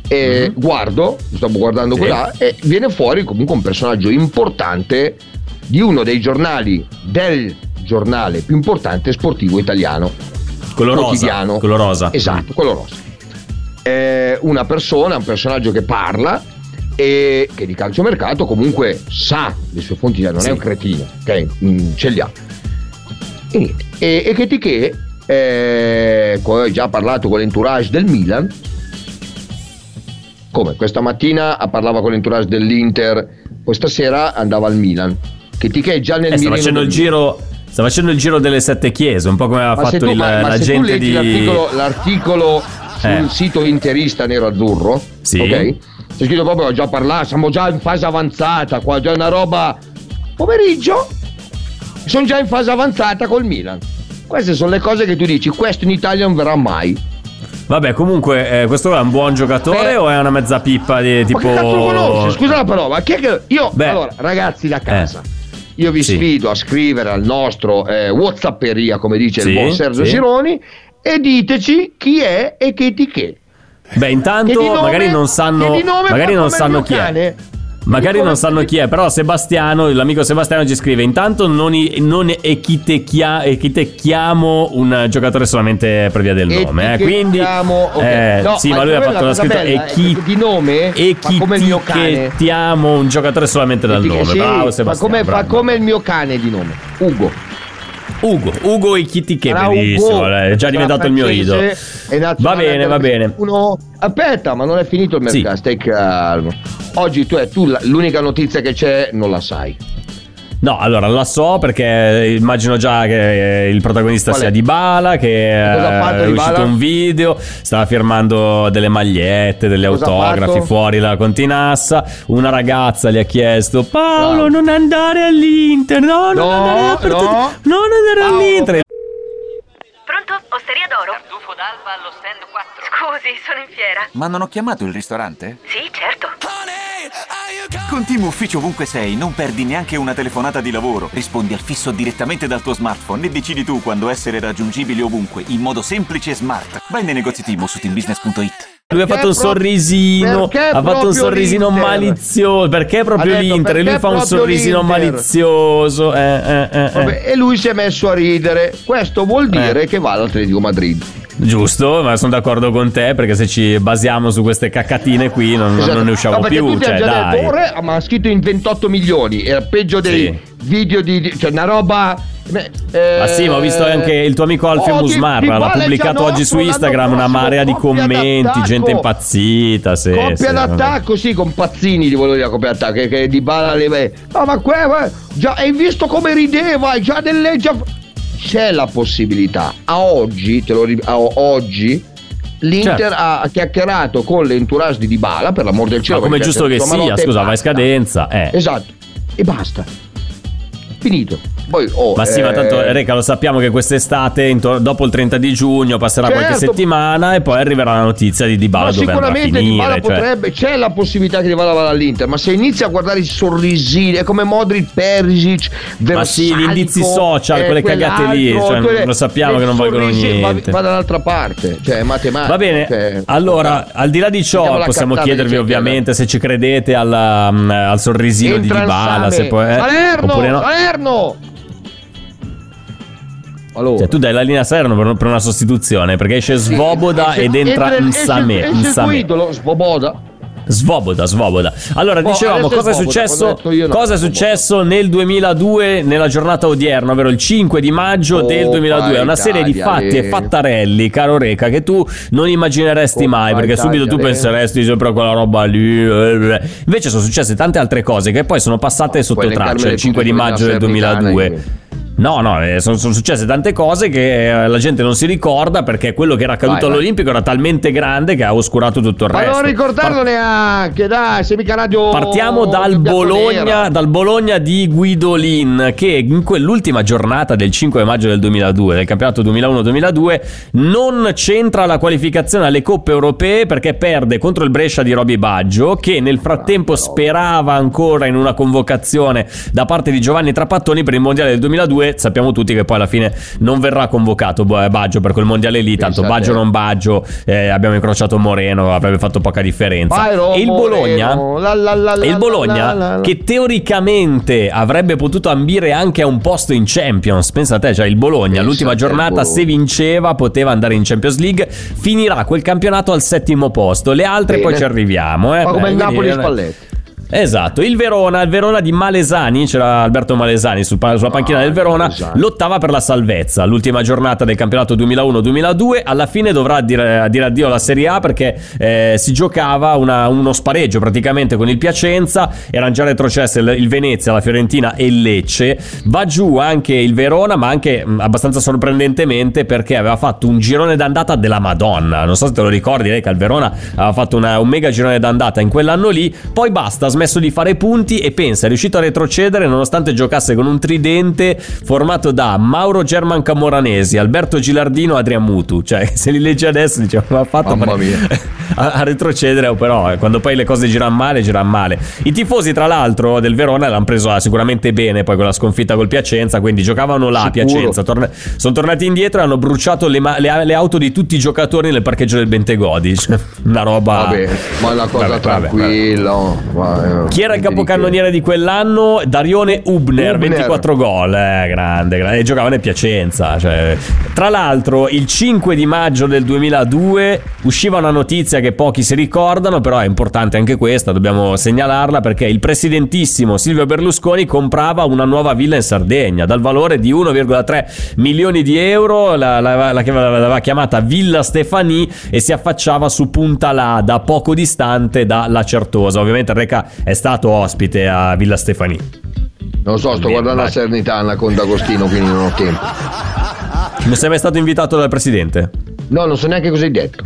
S3: e
S2: Mhm.
S3: guardo stavo guardando
S2: Sì.
S3: quella e viene fuori comunque un personaggio importante di uno dei giornali del giornale più importante sportivo italiano
S2: Quello rosa.
S3: quotidiano.
S2: Quello rosa.
S3: Esatto, quello rosa. È una persona, un personaggio che parla e che di calciomercato comunque sa le sue fonti, non
S2: Sì.
S3: è un cretino, ok? Mm, ce li ha. E, e, e che di che, eh, ho già parlato con l'entourage del Milan, come questa mattina parlava con l'entourage dell'Inter, questa sera andava al Milan. Che di che è già nel
S2: Eh, sta
S3: mirino
S2: facendo il giro. Sta facendo il giro delle sette chiese, un po' come aveva
S3: ma
S2: fatto
S3: tu,
S2: il,
S3: ma- ma
S2: la
S3: se tu
S2: gente
S3: leggi
S2: di.
S3: l'articolo, l'articolo sul
S2: Eh.
S3: sito interista nero-azzurro,
S2: Sì.
S3: ok? C'è scritto proprio, ho già parlato, siamo già in fase avanzata, qua già una roba... Pomeriggio, sono già in fase avanzata col Milan. Queste sono le cose che tu dici, questo in Italia non verrà mai.
S2: Vabbè, comunque, eh, questo è un buon giocatore
S3: Eh.
S2: o è una mezza pippa di tipo.
S3: Ma che cazzo conosci? Scusa la parola, chi è che... Io,
S2: Beh.
S3: allora, ragazzi da casa, io vi
S2: Sì.
S3: sfido a scrivere al nostro eh, Whatsapperia, come dice
S2: Sì,
S3: il buon Sergio
S2: sì.
S3: Sironi, e diteci chi è e che di che.
S2: Beh, intanto
S3: nome-
S2: magari non sanno. Magari
S3: fa
S2: non sanno chi è. Magari non sanno chi è, però Sebastiano, l'amico Sebastiano ci scrive: Intanto non, non etichetiamo un giocatore solamente per via del nome. Eh. Quindi,
S3: Etichetiamo, ok.
S2: eh,
S3: No,
S2: sì,
S3: ma
S2: lui ha fatto la
S3: bella,
S2: echi-
S3: eh, di nome fa
S2: etichetiamo un giocatore solamente dal nome.
S3: sì,
S2: Bravo
S3: fa
S2: Sebastiano.
S3: come, fa come il mio cane di nome, Ugo.
S2: Ugo, Ugo Ichiti che
S3: Sarà
S2: bellissimo,
S3: Ugo,
S2: eh, è già diventato il mio idolo. Va bene, va bene.
S3: Uno... Aspetta, ma non è finito il
S2: Sì.
S3: mercato, stai calmo. Oggi tu, tu la- l'unica notizia che c'è non la sai.
S2: No, allora la so perché immagino già che il protagonista
S3: Qual è?
S2: sia di Bala, che
S3: cosa ha
S2: eh,
S3: fatto
S2: è uscito
S3: Dybala?
S2: un video, stava firmando delle magliette, delle
S3: Cosa ha
S2: autografi
S3: fatto?
S2: fuori la continassa. Una ragazza gli ha chiesto: Paolo,
S3: Bravo.
S2: non andare all'Inter, no, non
S3: No,
S2: andare all'Inter,
S3: no.
S2: non andare
S3: Paolo.
S2: all'Inter.
S8: Pronto? Osteria d'oro? Tartufo d'alba allo stand 4. Scusi, sono in fiera.
S9: Ma non ho chiamato il ristorante?
S8: Sì, certo.
S9: Con Team Ufficio ovunque sei, non perdi neanche una telefonata di lavoro. Rispondi al fisso direttamente dal tuo smartphone e decidi tu quando essere raggiungibile ovunque, in modo semplice e smart. Vai nei negozi Team o su teambusiness.it.
S2: Lui ha fatto un sorrisino, ha fatto un
S3: proprio
S2: sorrisino
S3: l'Inter?
S2: malizioso. Perché proprio
S3: Ha detto,
S2: l'Inter? Lui fa un
S3: proprio
S2: sorrisino
S3: l'Inter?
S2: malizioso. Eh, eh, eh, eh.
S3: Vabbè, e lui si è messo a ridere. Questo vuol dire che va all'Atletico Madrid.
S2: Giusto, ma sono d'accordo con te perché se ci basiamo su queste caccatine qui non,
S3: Esatto.
S2: non ne usciamo
S3: No,
S2: più. Cioè,
S3: già
S2: dai.
S3: detto, "Oh, re, ma ha scritto in 28 milioni. Era peggio dei
S2: Sì.
S3: video di, cioè una roba. eh,
S2: Ma sì, ma ho visto anche il tuo amico Alfio
S3: oh,
S2: Musmarra, l'ha pubblicato
S3: Gianotto
S2: oggi su Instagram una marea di commenti,
S3: d'attacco.
S2: gente impazzita. Sì,
S3: Coppia
S2: sì,
S3: d'attacco, sì, con Pazzini ti volevo dire coppia d'attacco, che, che di bala le No, ma qua, ma- già, hai visto come rideva, già delle già... C'è la possibilità, a oggi, te lo ri- a oggi, l'Inter
S2: Certo.
S3: ha chiacchierato con l'entourage di Dybala, per l'amor del cielo.
S2: Ma come è giusto che sia, scusa, va in scadenza. Eh.
S3: Esatto, e basta. finito. Poi, oh,
S2: Ma sì, ma
S3: eh,
S2: tanto Reca lo sappiamo che quest'estate, intor- dopo il 30 di giugno, passerà qualche
S3: Certo.
S2: settimana e poi arriverà la notizia di Dybala
S3: Ma
S2: dove
S3: sicuramente
S2: finire.
S3: Dybala
S2: cioè.
S3: potrebbe, c'è la possibilità che Dybala vada all'Inter, ma se inizi a guardare i sorrisini, è come Modric, Perisic,
S2: Ma sì, gli indizi social,
S3: eh,
S2: quelle cagate lì, cioè,
S3: tu-
S2: lo sappiamo
S3: eh,
S2: che non valgono
S3: sorrisi- va-
S2: niente.
S3: Va, dall'altra parte, cioè è matematica.
S2: Va bene,
S3: cioè,
S2: allora al di là di ciò possiamo chiedervi
S3: di
S2: ovviamente se ci credete alla- mm, al sorrisino di
S3: Entra
S2: Dybala,
S3: Same.
S2: se può, eh, oppure no.
S3: Salerno! Allora,
S2: Cioè, tu dai la linea a Salerno per, per una sostituzione perché esce Svoboda
S3: esce-
S2: ed entra
S3: esce-
S2: Nsame.
S3: esce- esce il
S2: Nsame.
S3: idolo, Svoboda.
S2: Svoboda, Svoboda. Allora,
S3: Boh,
S2: dicevamo
S3: è
S2: cosa è
S3: Svoboda,
S2: successo,
S3: detto io no,
S2: cosa è successo nel 2002 nella giornata odierna, ovvero il 5 di maggio
S3: Oh,
S2: del 2002. È una
S3: Italia,
S2: serie di fatti e
S3: eh.
S2: fattarelli, caro Reca, che tu non immagineresti
S3: Coppa
S2: mai, perché
S3: Italia,
S2: subito tu
S3: eh.
S2: penseresti sempre a quella roba lì. eh, eh. Invece sono successe tante altre cose che poi sono passate sotto traccia il 5 di maggio del
S3: della
S2: 2002. No, no, eh, sono, sono successe tante cose che eh, la gente non si ricorda perché quello che era accaduto
S3: Vai, vai.
S2: all'Olimpico era talmente grande che ha oscurato tutto il
S3: Ma
S2: resto.
S3: non ricordarlo neanche, dai, mica radio.
S2: Partiamo dal. Bologna, dal Bologna di Guidolin che in quell'ultima giornata del 5 maggio del 2002, del campionato 2001-2002, non c'entra la qualificazione alle coppe europee perché perde contro il Brescia di Roby Baggio che nel frattempo sperava ancora in una convocazione da parte di Giovanni Trapattoni per il mondiale del 2002. Sappiamo tutti che poi alla fine non verrà convocato Bo- Baggio per quel mondiale lì, tanto
S3: Pensa a
S2: Baggio non Baggio, eh, abbiamo incrociato Moreno, avrebbe fatto poca differenza.
S3: Vai, Romo,
S2: e il Bologna
S3: la, la, la,
S2: e il Bologna, che teoricamente avrebbe potuto ambire anche a un posto in Champions, pensa a te, cioè il Bologna,
S3: Pensa
S2: l'ultima giornata,
S3: Bologna.
S2: se vinceva, poteva andare in Champions League, finirà quel campionato al settimo posto. Le altre
S3: Bene.
S2: poi ci arriviamo. Eh.
S3: Ma come
S2: Beh,
S3: il Napoli
S2: quindi, eh,
S3: Spalletti.
S2: Esatto, il Verona, il Verona di Malesani, c'era Alberto Malesani sul sulla panchina
S3: Ah,
S2: del Verona,
S3: Malesani.
S2: lottava per la salvezza. L'ultima giornata del campionato 2001-2002, alla fine dovrà dire, dire addio alla Serie A perché eh, si giocava una- uno spareggio praticamente con il Piacenza, erano già retrocesse il, il Venezia, la Fiorentina e il Lecce. Va giù anche il Verona, ma anche mh, abbastanza sorprendentemente perché aveva fatto un girone d'andata della Madonna. Non so se te lo ricordi, lei che il Verona aveva fatto una- un mega girone d'andata in quell'anno lì, poi basta, ha smesso di fare punti e pensa, è riuscito a retrocedere nonostante giocasse con un tridente formato da Mauro German Camoranesi, Alberto Gilardino, Adrian Mutu. Cioè, se li leggi adesso dice come ha fatto a, a retrocedere, però eh, quando poi le cose girano male, girano male. I tifosi, tra l'altro, del Verona l'hanno preso ah, sicuramente bene poi con la sconfitta col Piacenza, quindi giocavano là a. Piacenza, torna- sono tornati indietro e hanno bruciato le, ma- le- le auto di tutti i giocatori nel parcheggio del Bentegodi. Cioè, una roba...
S3: Vabbè, ma una cosa
S2: Vabbè, vabbè,
S3: tranquilla. oh, eh,
S2: Chi era il capocannoniere di quell'anno? Darione Ubner,
S3: Ubner.
S2: 24 gol, eh, grande, grande, e giocava nel Piacenza. cioè. Tra l'altro, il 5 di maggio del 2002 usciva una notizia che pochi si ricordano, però è importante anche questa, dobbiamo segnalarla perché il presidentissimo Silvio Berlusconi comprava una nuova villa in Sardegna dal valore di 1,3 milioni di euro, la, la, la- l'aveva chiamata Villa Stefani e si affacciava su Punta Lada, poco distante da La Certosa. Ovviamente Reca è stato ospite a Villa Stefani.
S3: Non so, sto
S2: Bene,
S3: guardando
S2: vai.
S3: la Sernitana con D'Agostino, quindi non ho tempo.
S2: Non sei mai stato invitato dal presidente?
S3: No, non so neanche cosa hai detto.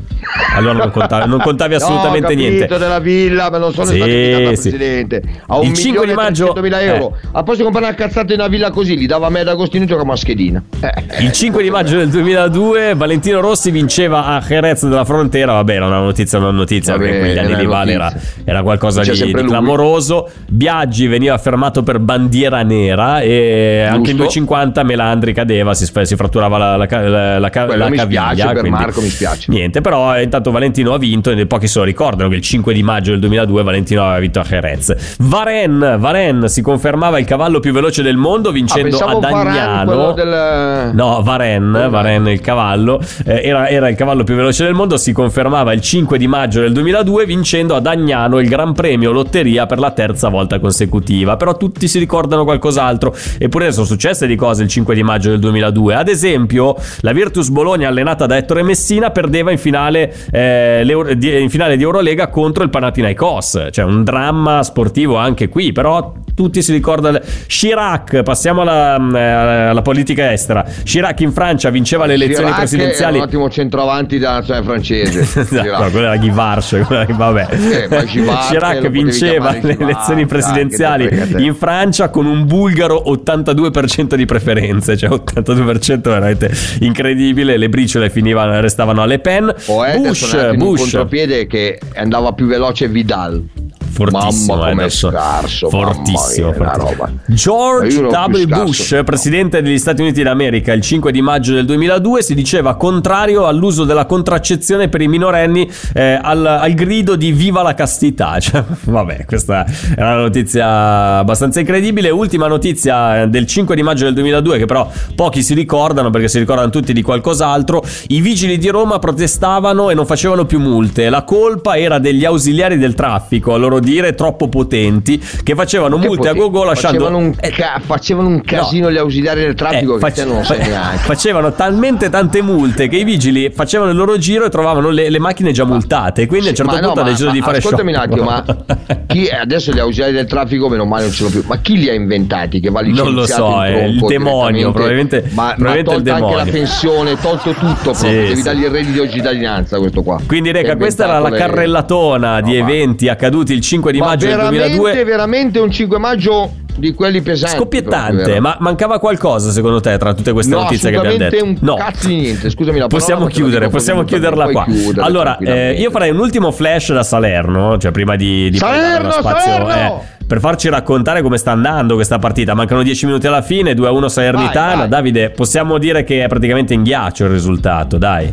S2: Allora non contavi, non contavi assolutamente
S3: no, ho
S2: niente.
S3: della villa, ma non sono
S2: Sì,
S3: stato invitato
S2: sì.
S3: presidente. A un
S2: Il 5 di maggio-
S3: euro.
S2: eh.
S3: A posto di comprare una cazzata in una villa così, li dava a me ad Agostino a schedina. Eh,
S2: Il 5 di maggio del 2002 Valentino Rossi vinceva a Jerez della Frontera, vabbè era una notizia non notizia
S3: Vabbè,
S2: perché quegli anni di Vale era, era qualcosa di, di clamoroso. Biaggi veniva fermato per bandiera nera e anche in
S3: Giusto.
S2: 250 Melandri cadeva, si, si fratturava la, la, la, la, la caviglia. Quindi
S3: Marco mi spiace.
S2: Niente, però eh, intanto Valentino ha vinto e pochi se lo ricordano che il 5 di maggio del 2002 Valentino aveva vinto a Jerez. Varen, Varen si confermava il cavallo più veloce del mondo
S3: Ah,
S2: vincendo
S3: pensavo
S2: a
S3: Varane,
S2: Dagnano.
S3: quello del...
S2: No, Varen, Varen il cavallo, eh, era, era il cavallo più veloce del mondo, si confermava il 5 di maggio del 2002 vincendo a Dagnano il Gran Premio Lotteria per la terza volta consecutiva. Però tutti si ricordano qualcos'altro, eppure sono successe di cose il 5 di maggio del 2002. Ad esempio, la Virtus Bologna allenata da Ettore Messina perdeva in finale eh, in finale di Eurolega contro il Panathinaikos. Cioè un dramma sportivo anche qui, però tutti si ricordano Chirac, passiamo alla, eh, alla politica estera. Chirac in Francia vinceva le elezioni
S3: Chirac
S2: presidenziali.
S3: È un ottimo centroavanti della nazionale francese.
S2: No, quella era Ghivarce, quella- vabbè.
S3: Eh, lo
S2: Chirac vinceva le elezioni presidenziali in Francia con un bulgaro 82% di preferenze, cioè 82% veramente incredibile, le briciole finivano restavano alle Pen.
S3: O
S2: Bush,
S3: in un
S2: Bush
S3: contropiede che andava più veloce Vidal.
S2: Fortissimo,
S3: mamma è
S2: Ederson.
S3: scarso,
S2: Fortissimo,
S3: mamma mia,
S2: fortissimo. George W. Bush, presidente degli Stati Uniti d'America, il 5 di maggio del 2002 si diceva contrario all'uso della contraccezione per i minorenni eh, al, al grido di viva la castità. Cioè, vabbè, questa è una notizia abbastanza incredibile. Ultima notizia eh, del 5 di maggio del 2002 che però pochi si ricordano perché si ricordano tutti di qualcos'altro. I vigili di Roma protestavano e non facevano più multe. La colpa era degli ausiliari del traffico, a loro dire troppo potenti, che facevano
S3: Che
S2: multe a
S3: potevi-
S2: gogo lasciando...
S3: Facevano un,
S2: Eh,
S3: ca- facevano un casino gli ausiliari del traffico
S2: eh, fac-
S3: non lo neanche.
S2: Facevano talmente tante multe che i vigili facevano il loro giro e trovavano le, le macchine già multate. Quindi a un certo
S3: Ma no,
S2: punto hanno deciso di fare
S3: ascoltami
S2: show.
S3: un attimo, ma chi adesso gli ausiliari del traffico meno male non ce l'ho più. Ma chi li ha inventati? Che va
S2: Non lo
S3: licenziato
S2: so, è il demonio, probabilmente-
S3: Ma,
S2: probabilmente
S3: ma
S2: il
S3: tolto anche la
S2: demonio.
S3: pensione, tolto tutto
S2: Sì,
S3: proprio. Devi
S2: sì.
S3: dargli il reddito di cittadinanza questo qua.
S2: Quindi, Reca, questa era la
S3: le-
S2: carrellatona di
S3: No, ma-
S2: eventi accaduti il 5 di
S3: ma
S2: maggio del
S3: veramente,
S2: 2002.
S3: veramente un 5 maggio di quelli pesanti.
S2: Scoppiettante, ma mancava qualcosa secondo te tra tutte queste
S3: No,
S2: notizie che abbiamo detto?
S3: un cazzo di niente, scusami la parola,
S2: Possiamo chiudere, possiamo chiuderla qua.
S3: chiudere
S2: allora, eh, io farei un ultimo flash da Salerno, cioè prima di, di
S3: Salerno,
S2: spazio
S3: Salerno!
S2: eh, per farci raccontare come sta andando questa partita. Mancano 10 minuti alla fine, 2-1 Salernitana.
S3: Vai, vai.
S2: Davide, possiamo dire che è praticamente in ghiaccio il risultato, dai.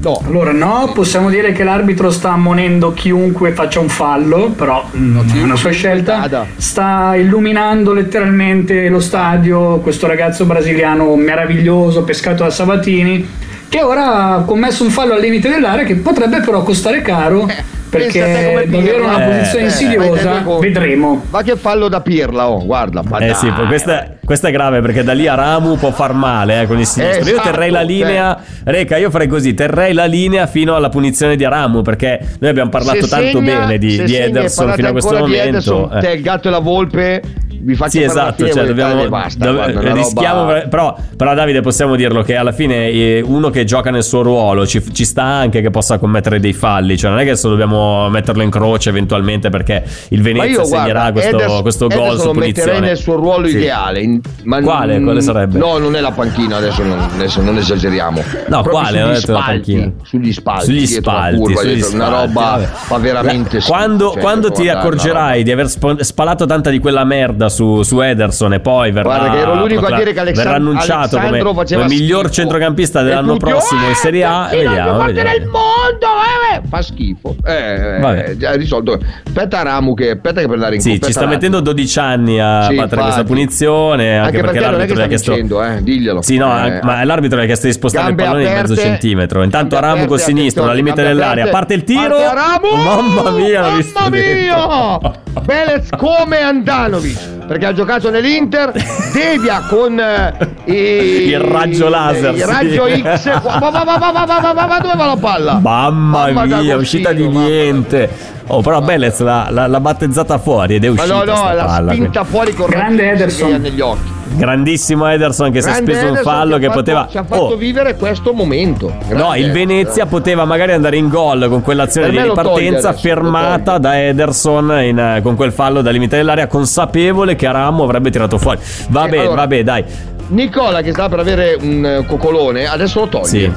S3: No.
S4: Allora, no, possiamo dire che l'arbitro sta ammonendo chiunque faccia un fallo, però mm, è una sua scelta.
S3: Vada.
S4: Sta illuminando letteralmente lo stadio, questo ragazzo brasiliano meraviglioso, pescato da Sabatini, che ora ha commesso un fallo al limite dell'area che potrebbe però costare caro, perché davvero una
S2: Eh,
S4: posizione
S3: eh,
S4: insidiosa,
S3: vai, vai,
S4: vedremo.
S3: Va che fallo da Pirla, oh, guarda.
S2: Eh
S3: dai,
S2: sì, questa, questa è grave perché da lì a Ramu può far male eh, con il sinistro. io
S3: Esatto,
S2: terrei la linea, Reca, io farei così, terrei la linea fino alla punizione di Ramu perché noi abbiamo parlato
S3: Se
S2: tanto
S3: segna-
S2: bene di, di
S3: segna
S2: Ederson fino a questo momento.
S3: Ederson,
S2: eh.
S3: te, il gatto e la volpe vi faccio
S2: Sì, esatto, cioè, dobbiamo,
S3: basta,
S2: dov-
S3: guarda,
S2: rischiamo,
S3: roba-
S2: però, però Davide possiamo dirlo che alla fine eh, uno che gioca nel suo ruolo ci, ci sta anche che possa commettere dei falli, cioè non è che adesso dobbiamo metterlo in croce eventualmente perché il Venezia
S3: io
S2: segnerà
S3: guarda,
S2: questo,
S3: Ederson-
S2: questo gol
S3: Ederson
S2: su
S3: lo metterei
S2: punizione.
S3: nel suo ruolo
S2: Sì.
S3: ideale. in- ma
S2: Quale? Quale sarebbe?
S3: No, non è la panchina, adesso non, adesso non esageriamo.
S2: No,
S3: Proprio
S2: quale?
S3: Sugli spalti, sugli spalti.
S2: Sugli spalti,
S3: curva,
S2: sugli
S3: dietro, una
S2: spalti,
S3: roba fa veramente
S2: quando,
S3: cioè,
S2: quando ti
S3: una
S2: accorgerai di aver spalato tanta di quella merda su, su Ederson e poi verrà,
S3: Guarda che ero l'unico a
S2: procla-
S3: dire che Alexand-
S2: verrà annunciato come, come miglior
S3: schifo.
S2: centrocampista dell'anno prossimo in
S3: "Eh,
S2: Serie A, vediamo, vediamo.
S3: il mondo, eh, eh." fa schifo. Eh,
S2: Vabbè.
S3: già risolto. Aspetta Ramu che aspetta che per andare in
S2: Sì, ci sta
S3: aspetta
S2: mettendo 12 anni a
S3: Sì,
S2: battere questa punizione. Anche,
S3: Anche perché che
S2: l'arbitro gli ha chiesto.
S3: vincendo, eh, diglielo.
S2: Sì, no,
S3: Eh,
S2: ma l'arbitro gli ha chiesto di spostare il pallone di mezzo centimetro. Intanto Ramu col sinistro, alla limite dell'area. Parte il tiro.
S3: Parte Ramu!
S2: Mamma mia,
S3: Mamma mia! Belez come Andanovic perché ha giocato nell'Inter, devia con eh, i,
S2: il raggio laser.
S3: Il
S2: sì.
S3: raggio X. Va, va, va, va, va, va, va, va, dove va la palla?
S2: Mamma,
S3: mamma
S2: mia, uscita di niente. Oh, però Bellez l'ha, l'ha- l'ha battezzata fuori ed è
S3: ma
S2: uscita
S3: no no
S2: sta
S3: l'ha
S2: palla.
S3: spinta fuori con
S4: Grande Ederson.
S3: negli occhi
S2: Grandissimo Ederson che si è
S3: Grande
S2: speso un
S3: Ederson
S2: fallo
S3: ha
S2: che
S3: fatto-
S2: poteva...
S3: ci ha fatto
S2: Oh,
S3: vivere questo momento
S2: No,
S3: Grande
S2: il
S3: Ederson.
S2: Venezia poteva magari andare in gol con quell'azione di ripartenza
S3: adesso,
S2: fermata da Ederson in, eh, con quel fallo da limite dell'area, consapevole che Aramo avrebbe tirato fuori. Vabbè,
S3: Eh, allora-
S2: vabbè, dai.
S3: Nicola che sta per avere un eh, coccolone adesso lo toglie
S2: Sì.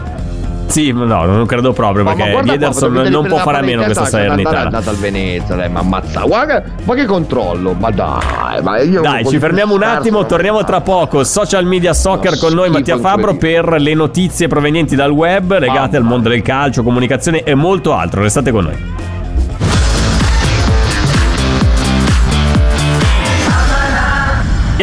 S2: Sì, no, non credo proprio
S3: Ma-
S2: perché Ederson non può fare a meno questa Salernitana.
S3: È andata al Venezia, dai, ma ammazza. Guarda, ma che controllo, ma dai, ma io
S2: Dai, ci fermiamo un attimo, torniamo tra poco. Social Media Soccer
S3: No,
S2: con noi Mattia
S3: incredibile.
S2: per le notizie provenienti dal web legate al mondo del calcio, comunicazione e molto altro. Restate con noi.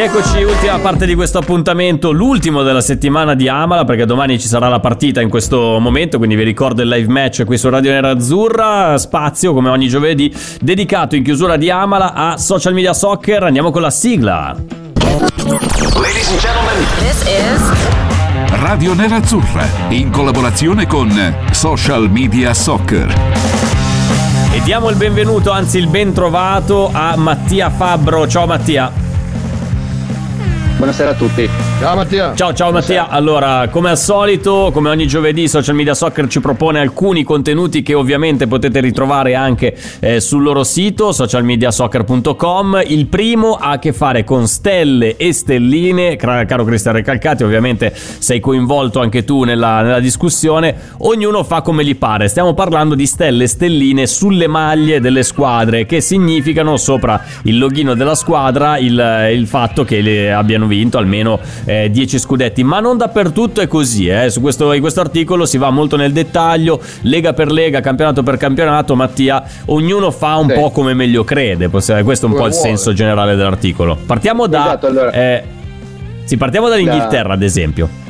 S2: Eccoci, ultima parte di questo appuntamento, l'ultimo della settimana di Amala, perché domani ci sarà la partita in questo momento, quindi vi ricordo il live match qui su Radio Nera Azzurra, spazio come ogni giovedì dedicato in chiusura di Amala a Social Media Soccer, andiamo con la sigla.
S10: Ladies and gentlemen,
S8: This is
S1: Radio Nerazzurra, in collaborazione con Social Media Soccer.
S2: E diamo il benvenuto, anzi il ben trovato a Mattia Fabbro. Ciao Mattia.
S10: Buonasera a tutti.
S3: Ciao Mattia.
S2: Ciao, ciao Mattia. Allora, come al solito, come ogni giovedì, Social Media Soccer ci propone alcuni contenuti che ovviamente potete ritrovare anche eh, sul loro sito, socialmediasoccer.com. Il primo ha a che fare con stelle e stelline. Caro Cristian Recalcati, ovviamente sei coinvolto anche tu nella, nella discussione. Ognuno fa come gli pare. Stiamo parlando di stelle e stelline sulle maglie delle squadre, che significano sopra il loghino della squadra il, il fatto che le abbiano vinto almeno 10 eh, scudetti, ma non dappertutto è così. Eh. Su questo, in questo articolo si va molto nel dettaglio, lega per lega, campionato per campionato. Mattia, ognuno fa un sì. po' come meglio crede. Questo è un po' il vuole. senso generale dell'articolo. Partiamo da. Esatto, allora. eh, sì, partiamo dall'Inghilterra, da... ad esempio.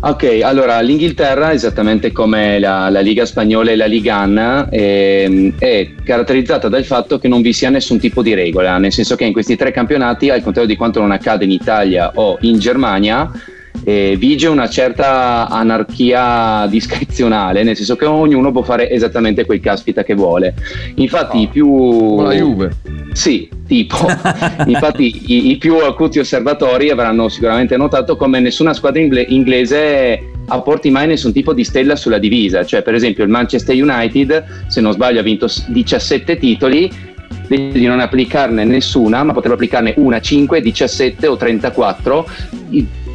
S10: Ok, allora l'Inghilterra, esattamente come la, la Liga spagnola e la Liga Anna, è, è, caratterizzata dal fatto che non vi sia nessun tipo di regola, nel senso che in questi tre campionati, al contrario di quanto non accade in Italia o in Germania, eh, vige una certa anarchia discrezionale, nel senso che ognuno può fare esattamente quel caspita che vuole. Infatti, oh, i più.
S3: La Juve.
S10: Sì, tipo. Infatti, i, i, più acuti osservatori avranno sicuramente notato come nessuna squadra ingle- inglese apporti mai nessun tipo di stella sulla divisa. Cioè, per esempio, il Manchester United, se non sbaglio, ha vinto 17 titoli di non applicarne nessuna, ma potrebbe applicarne una, 5, 17 o 34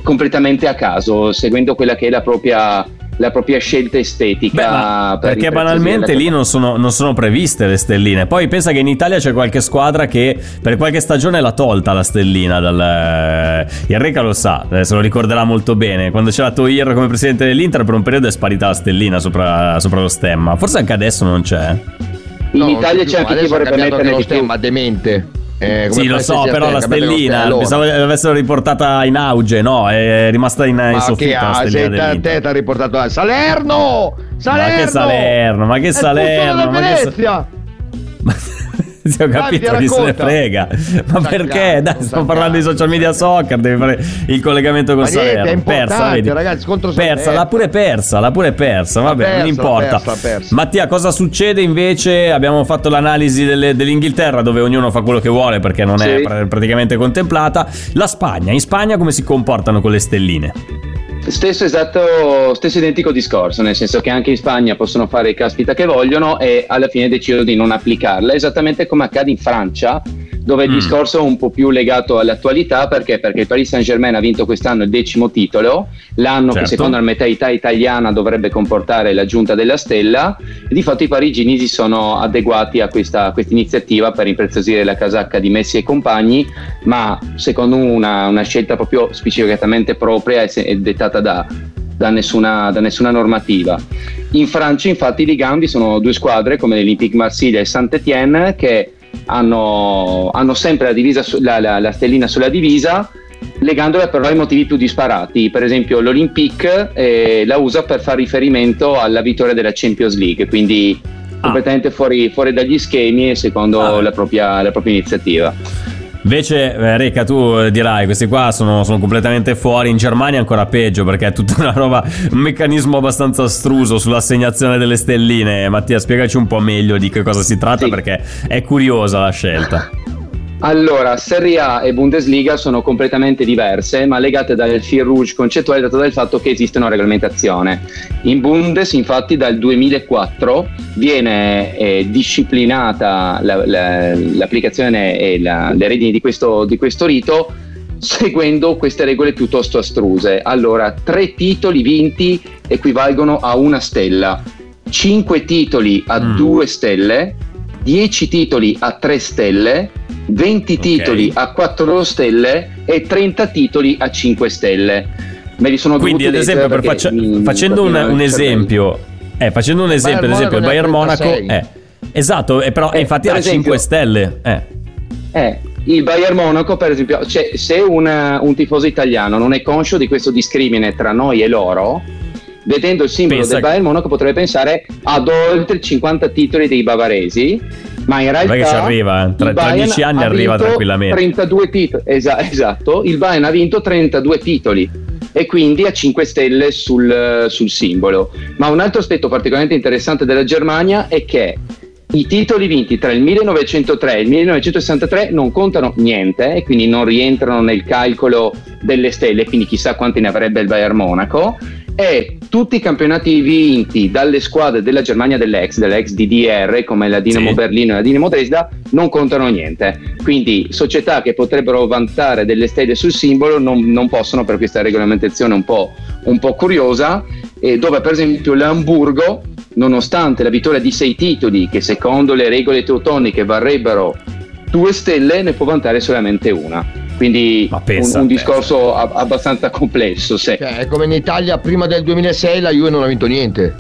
S10: completamente a caso, seguendo quella che è la propria la propria scelta estetica.
S2: Beh, perché banalmente lì non sono, non sono, previste le stelline. Poi pensa che in Italia c'è qualche squadra che per qualche stagione l'ha tolta la stellina. Dal... Il Reca lo sa, eh, se lo ricorderà molto bene. Quando c'era Toir come presidente dell'Inter, per un periodo è sparita la stellina sopra, sopra lo stemma. Forse anche adesso non c'è.
S10: In no, Italia c'è anche chi vorrebbe mettere
S3: lo stemma demente.
S2: Eh, sì, lo so, però la stellina pensavo l'avessero riportata in auge, no? È rimasta in, in
S3: soffitto. Ma che a te ti ha riportato a Salerno! Salerno!
S2: Ma che Salerno? Ma che Salerno? Ma che Venezia! Sì, ho capito Dai, chi se ne frega. Ma Saccato, perché? Dai, stiamo parlando di social media soccer, devi fare il collegamento con Salerno. Persa, vedi?
S3: ragazzi, contro
S2: persa, l'ha pure persa, l'ha pure persa. Vabbè, persa, non importa. Persa, persa. Mattia, cosa succede invece? Abbiamo fatto l'analisi delle, dell'Inghilterra, dove ognuno fa quello che vuole perché non sì. è pr- praticamente contemplata. La Spagna, in Spagna come si comportano con le stelline?
S10: Stesso esatto, stesso identico discorso, nel senso che anche in Spagna possono fare il caspita che vogliono e alla fine decidono di non applicarla, esattamente come accade in Francia, dove il mm. discorso è un po' più legato all'attualità perché? perché il Paris Saint Germain ha vinto quest'anno il decimo titolo, l'anno certo. che secondo la metà italiana dovrebbe comportare l'aggiunta della stella e di fatto i parigini si sono adeguati a questa, iniziativa per impreziosire la casacca di Messi e compagni, ma secondo una, una scelta proprio specificatamente propria e dettata da, da nessuna, da nessuna, normativa. In Francia, infatti, i Ligandi sono due squadre come l'Olympique Marsiglia e Saint-Étienne che hanno, hanno sempre la, divisa, la, la, la, stellina sulla divisa, legandola però ai motivi più disparati. Per esempio, l'Olympique eh, la usa per fare riferimento alla vittoria della Champions League, quindi ah. completamente fuori, fuori, dagli schemi e secondo ah. la, propria, la propria iniziativa.
S2: Invece, eh, Reca, tu eh, dirai, questi qua sono, sono, completamente fuori. In Germania è ancora peggio perché è tutta una roba, un meccanismo abbastanza astruso sull'assegnazione delle stelline. Mattia, spiegaci un po' meglio di che cosa si tratta sì. perché è curiosa la scelta.
S10: Allora, Serie A e Bundesliga sono completamente diverse, ma legate dal fil rouge concettuale dato dal fatto che esiste una regolamentazione. In Bundes, infatti, dal 2004 viene eh, disciplinata la, la, l'applicazione e la, le redini di questo, di questo rito seguendo queste regole piuttosto astruse. Allora, tre titoli vinti equivalgono a una stella, cinque titoli a mm. due stelle, dieci titoli a tre stelle 20 titoli okay. a 4 stelle e 30 titoli a 5 stelle. Me li sono
S2: Quindi, ad esempio, per faccia- mi, facendo un, un esempio, eh, facendo un esempio, ad esempio, il Bayern Monaco è esatto, è però eh, infatti ha 5 stelle. Eh.
S10: eh. il Bayern Monaco, per esempio, cioè, se una, un tifoso italiano non è conscio di questo discrimine tra noi e loro, vedendo il simbolo Pensa del Bayern Monaco potrebbe pensare ad oltre 50 titoli dei bavaresi ma in realtà
S2: che ci arriva, eh. tra, tra 10 anni arriva tranquillamente
S10: 32 titoli, Esa- esatto il Bayern ha vinto 32 titoli e quindi a 5 stelle sul, sul simbolo. Ma un altro aspetto particolarmente interessante della Germania è che i titoli vinti tra il 1903 e il 1963 non contano niente e quindi non rientrano nel calcolo delle stelle, quindi chissà quanti ne avrebbe il Bayern Monaco. E tutti i campionati vinti dalle squadre della Germania dell'ex, dell'ex DDR, come la Dinamo
S2: Sì.
S10: Berlino e la Dinamo Dresda, non contano niente. Quindi società che potrebbero vantare delle stelle sul simbolo non, non possono per questa regolamentazione un po', un po' curiosa, e dove per esempio l'Hamburgo, nonostante la vittoria di sei titoli, che secondo le regole teutoniche varrebbero due stelle, ne può vantare solamente una. Quindi un,
S2: pensa
S10: un discorso a- abbastanza complesso. Sì.
S3: Cioè, è come in Italia prima del 2006 la Juve non ha vinto niente.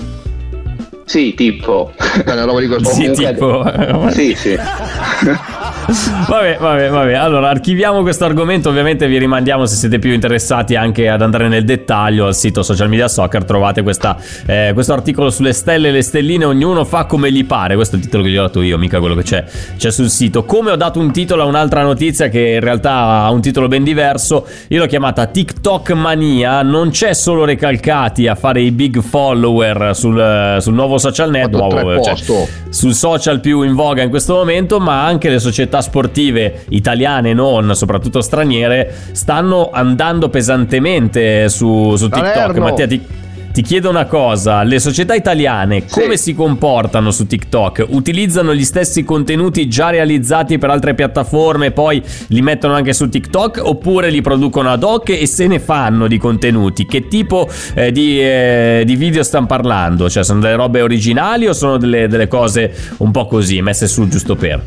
S10: Sì, tipo.
S3: Una roba di questo
S2: Sì, tipo.
S10: Sì, sì.
S2: Vabbè, vabbè, vabbè. Allora, archiviamo questo argomento. Ovviamente vi rimandiamo se siete più interessati anche ad andare nel dettaglio al sito Social Media Soccer. Trovate questa, eh, questo articolo sulle stelle e le stelline. Ognuno fa come gli pare. Questo è il titolo che gli ho dato io, mica quello che c'è, c'è sul sito. Come ho dato un titolo a un'altra notizia che in realtà ha un titolo ben diverso. Io l'ho chiamata TikTok Mania. Non c'è solo Recalcati a fare i big follower sul, sul nuovo social network. cioè, sul social più in voga in questo momento, ma anche le società sportive italiane e non, soprattutto straniere, stanno andando pesantemente su, su TikTok. Mattia, ti, ti chiedo una cosa: le società italiane come si comportano su TikTok? Utilizzano gli stessi contenuti già realizzati per altre piattaforme, poi li mettono anche su TikTok, oppure li producono ad hoc e se ne fanno di contenuti? Che tipo eh, di, eh, di video stanno parlando? Cioè, sono delle robe originali o sono delle, delle cose un po' così, messe su giusto per?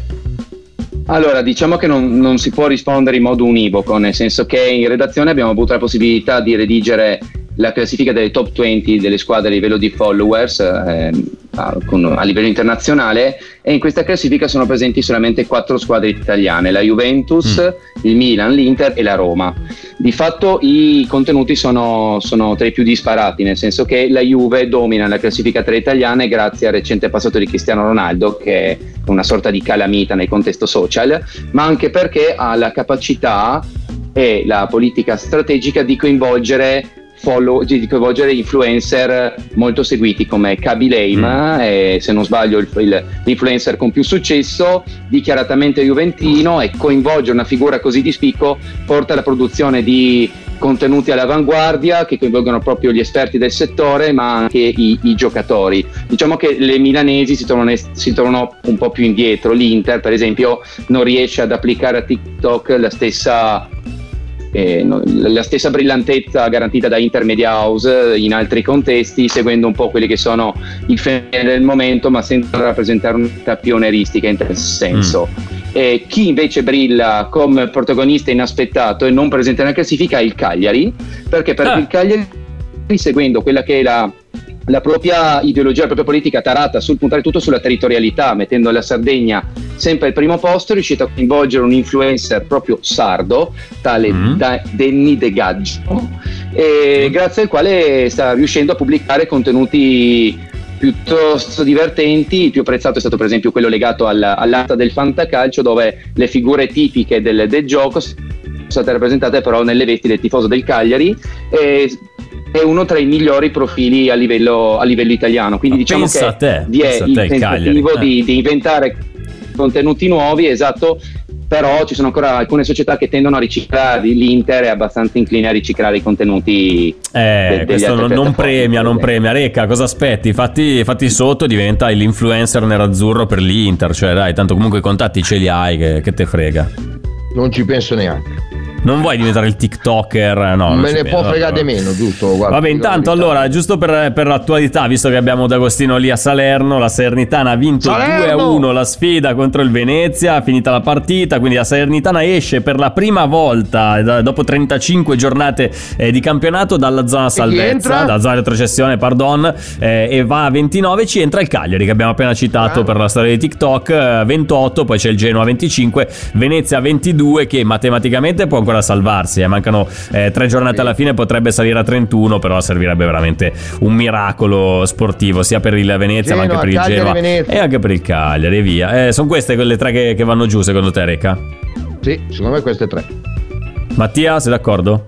S10: Allora, diciamo che non, non si può rispondere in modo univoco, nel senso che in redazione abbiamo avuto la possibilità di redigere la classifica delle top 20 delle squadre a livello di followers eh, a, con- a livello internazionale e in questa classifica sono presenti solamente quattro squadre italiane, la Juventus, il Milan, l'Inter e la Roma. Di fatto i contenuti sono, sono tra i più disparati, nel senso che la Juve domina la classifica tra le italiane grazie al recente passato di Cristiano Ronaldo, che è una sorta di calamita nel contesto social, ma anche perché ha la capacità e la politica strategica di coinvolgere follow, di coinvolgere influencer molto seguiti come Kaby Lame, eh, se non sbaglio il- il- l'influencer con più successo, dichiaratamente juventino e coinvolgere una figura così di spicco porta alla produzione di contenuti all'avanguardia che coinvolgono proprio gli esperti del settore ma anche i, i giocatori. Diciamo che le milanesi si trovano, si trovano un po' più indietro, l'Inter per esempio non riesce ad applicare a TikTok la stessa eh, no- la stessa brillantezza garantita da Intermedia House in altri contesti, seguendo un po' quelli che sono i fenomeni del momento, ma senza rappresentare un'unità pioneristica in tal senso. E chi invece brilla come protagonista inaspettato e non presente nella classifica è il Cagliari, perché per il Cagliari, seguendo quella che è la, la propria ideologia, la propria politica tarata sul puntare tutto sulla territorialità, mettendo la Sardegna sempre al primo posto, è riuscito a coinvolgere un influencer proprio sardo, tale da Denny De Gaggio, e grazie al quale sta riuscendo a pubblicare contenuti piuttosto divertenti. Il più apprezzato è stato per esempio quello legato alla- all'arte del fantacalcio, dove le figure tipiche del, del gioco sono state rappresentate però nelle vesti del tifoso del Cagliari. E è uno tra i migliori profili a livello, a livello italiano. Quindi
S2: Ma
S10: diciamo
S2: pensa
S10: che
S2: te,
S10: vi è il
S2: te, il
S10: tentativo
S2: eh.
S10: di, di inventare contenuti nuovi, esatto. Però ci sono ancora alcune società che tendono a riciclare, l'Inter è abbastanza incline a riciclare i contenuti.
S2: Eh, questo non, non premia, non premia. Reca, cosa aspetti? Fatti, fatti sotto diventa l'influencer nerazzurro per l'Inter. Cioè, dai, tanto comunque i contatti ce li hai, che, che te frega.
S3: Non ci penso neanche.
S2: Non vuoi diventare il TikToker? No,
S3: Me ne può fregare meno, giusto? Guarda,
S2: Vabbè, intanto allora, giusto per, per l'attualità, visto che abbiamo D'Agostino lì a Salerno, la Salernitana ha vinto
S3: Salerno!
S2: 2-1 la sfida contro il Venezia, finita la partita, quindi la Salernitana esce per la prima volta da- dopo 35 giornate eh, di campionato dalla zona salvezza, dalla zona retrocessione, pardon, eh, e va a 29, ci entra il Cagliari che abbiamo appena citato per la storia di TikTok, eh, 28, poi c'è il Genoa 25, Venezia 22 che matematicamente può ancora salvarsi, eh, mancano eh, tre giornate alla fine, potrebbe salire a 31, però servirebbe veramente un miracolo sportivo sia per il Venezia ma anche
S3: Genoa,
S2: per il
S3: Cagliari,
S2: Genoa
S3: Venezia.
S2: e anche per il Cagliari e via. Eh, sono queste quelle tre che, che vanno giù secondo te Reca?
S3: Sì, secondo me queste tre.
S2: Mattia, sei d'accordo?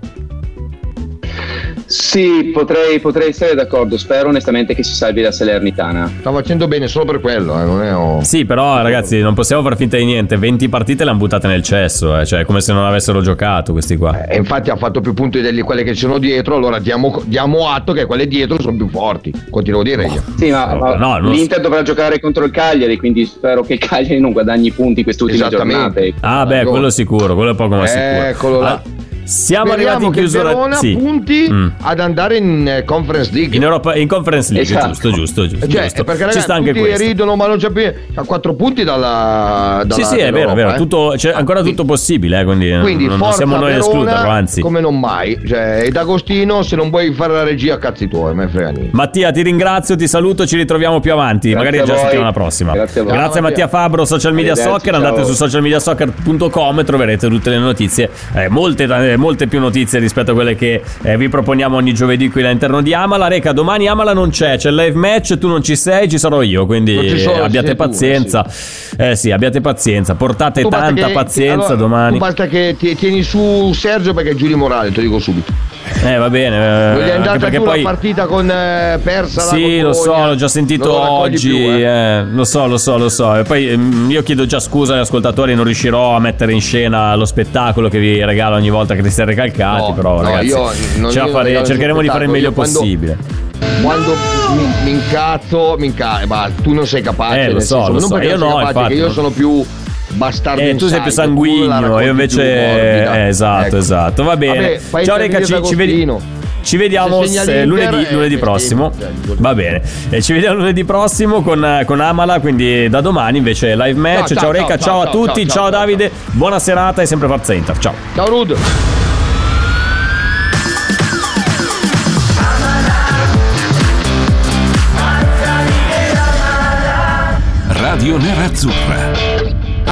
S10: Sì, potrei, potrei essere d'accordo. Spero onestamente che si salvi la Salernitana.
S3: Sta facendo bene solo per quello, eh, non è. oh.
S2: Sì, però ragazzi, non possiamo far finta di niente. 20 partite le hanno buttate nel cesso, eh. cioè come se non avessero giocato questi qua.
S3: E infatti ha fatto più punti di quelle che ci sono dietro, allora diamo, diamo atto che quelle dietro sono più forti. Continuo a dire io.
S10: Sì, ma, ma
S2: no,
S10: l'Inter dovrà giocare contro il Cagliari, quindi spero che il Cagliari non guadagni punti quest'ultima
S3: Esattamente.
S10: giornata.
S2: Ah, beh, quello sicuro, quello è poco ma sicuro.
S3: Eccolo là.
S2: Ah, siamo
S3: Speriamo
S2: arrivati in chiusura.
S3: Verona
S2: sì.
S3: punti
S2: Mm.
S3: ad andare in eh, Conference League.
S2: In, Europa, in Conference League,
S10: Esatto.
S2: giusto, giusto, giusto.
S3: Cioè,
S2: giusto.
S3: perché
S2: Ci
S3: ragazzi,
S2: sta anche
S3: tutti
S2: questo.
S3: ridono, ma non c'è più. Ha 4 punti dalla. dalla
S2: Sì, sì, è vero, è vero.
S3: eh.
S2: Tutto, c'è ancora tutto possibile, eh, quindi,
S3: Quindi
S2: non, non siamo noi a escluderlo, anzi.
S3: come non mai. Cioè, ed Agostino, se non vuoi fare la regia, cazzi tuoi, me frega niente.
S2: Mattia, ti ringrazio, ti saluto, ci ritroviamo più avanti,
S10: Grazie
S2: magari
S10: a
S2: già
S10: voi.
S2: settimana prossima.
S10: Grazie a voi.
S2: Grazie Mattia Fabro, social media soccer, andate
S10: ciao.
S2: su socialmediasoccer.com e troverete tutte le notizie, eh, molte, eh, molte più notizie rispetto a quelle che eh, vi proponiamo ogni giovedì qui all'interno di Amala. Reca, domani Amala non c'è, c'è il live match, tu non ci sei, ci sarò io, quindi
S3: sono,
S2: eh, abbiate
S3: sei tu,
S2: pazienza. Eh sì, abbiate pazienza, portate
S3: Tu
S2: tanta
S3: che-
S2: pazienza
S3: allora,
S2: domani.
S3: Basta che ti- tieni su Sergio perché è Giulio Morale, te lo dico subito.
S2: Eh va bene, eh,
S3: Non gli è
S2: anche
S3: andata
S2: perché
S3: più
S2: poi...
S3: la partita con eh, persa
S2: Sì, lo so, l'ho già sentito oggi.
S3: più, eh.
S2: eh, lo so, lo so, lo so. E poi ehm, io chiedo già scusa agli ascoltatori, non riuscirò a mettere in scena lo spettacolo che vi regalo ogni volta che ti stai recalcati.
S3: No,
S2: però,
S3: no,
S2: ragazzi,
S3: io non-
S2: ce la
S3: io
S2: fare- cercheremo di fare il meglio
S3: io quando-
S2: possibile.
S3: Quando mi, mi incazzo, mi incazzo, ma tu non sei capace.
S2: Eh, lo so,
S3: senso,
S2: lo
S3: non
S2: so. Io no,
S3: capace,
S2: infatti,
S3: che io sono più bastardo.
S2: Eh, tu sei più sanguigno, io invece.
S3: più
S2: eh, esatto,
S3: Ecco.
S2: esatto. Va bene.
S3: Vabbè, fai
S2: Ciao,
S3: il
S2: Reca, ci, ci vedi-
S3: d'Agostino.
S2: Ci vediamo
S3: Se
S2: lunedì,
S3: eh,
S2: lunedì prossimo. Va bene. E ci vediamo lunedì prossimo con, con Amala. Quindi da domani invece live match. Ciao,
S3: Ciao, ciao,
S2: Reca, ciao,
S3: ciao,
S2: a
S3: ciao,
S2: tutti. Ciao,
S3: ciao, ciao,
S2: Davide. Buona serata e sempre Forza Inter. Ciao.
S3: Ciao Rud.
S1: Radio Nerazzurra.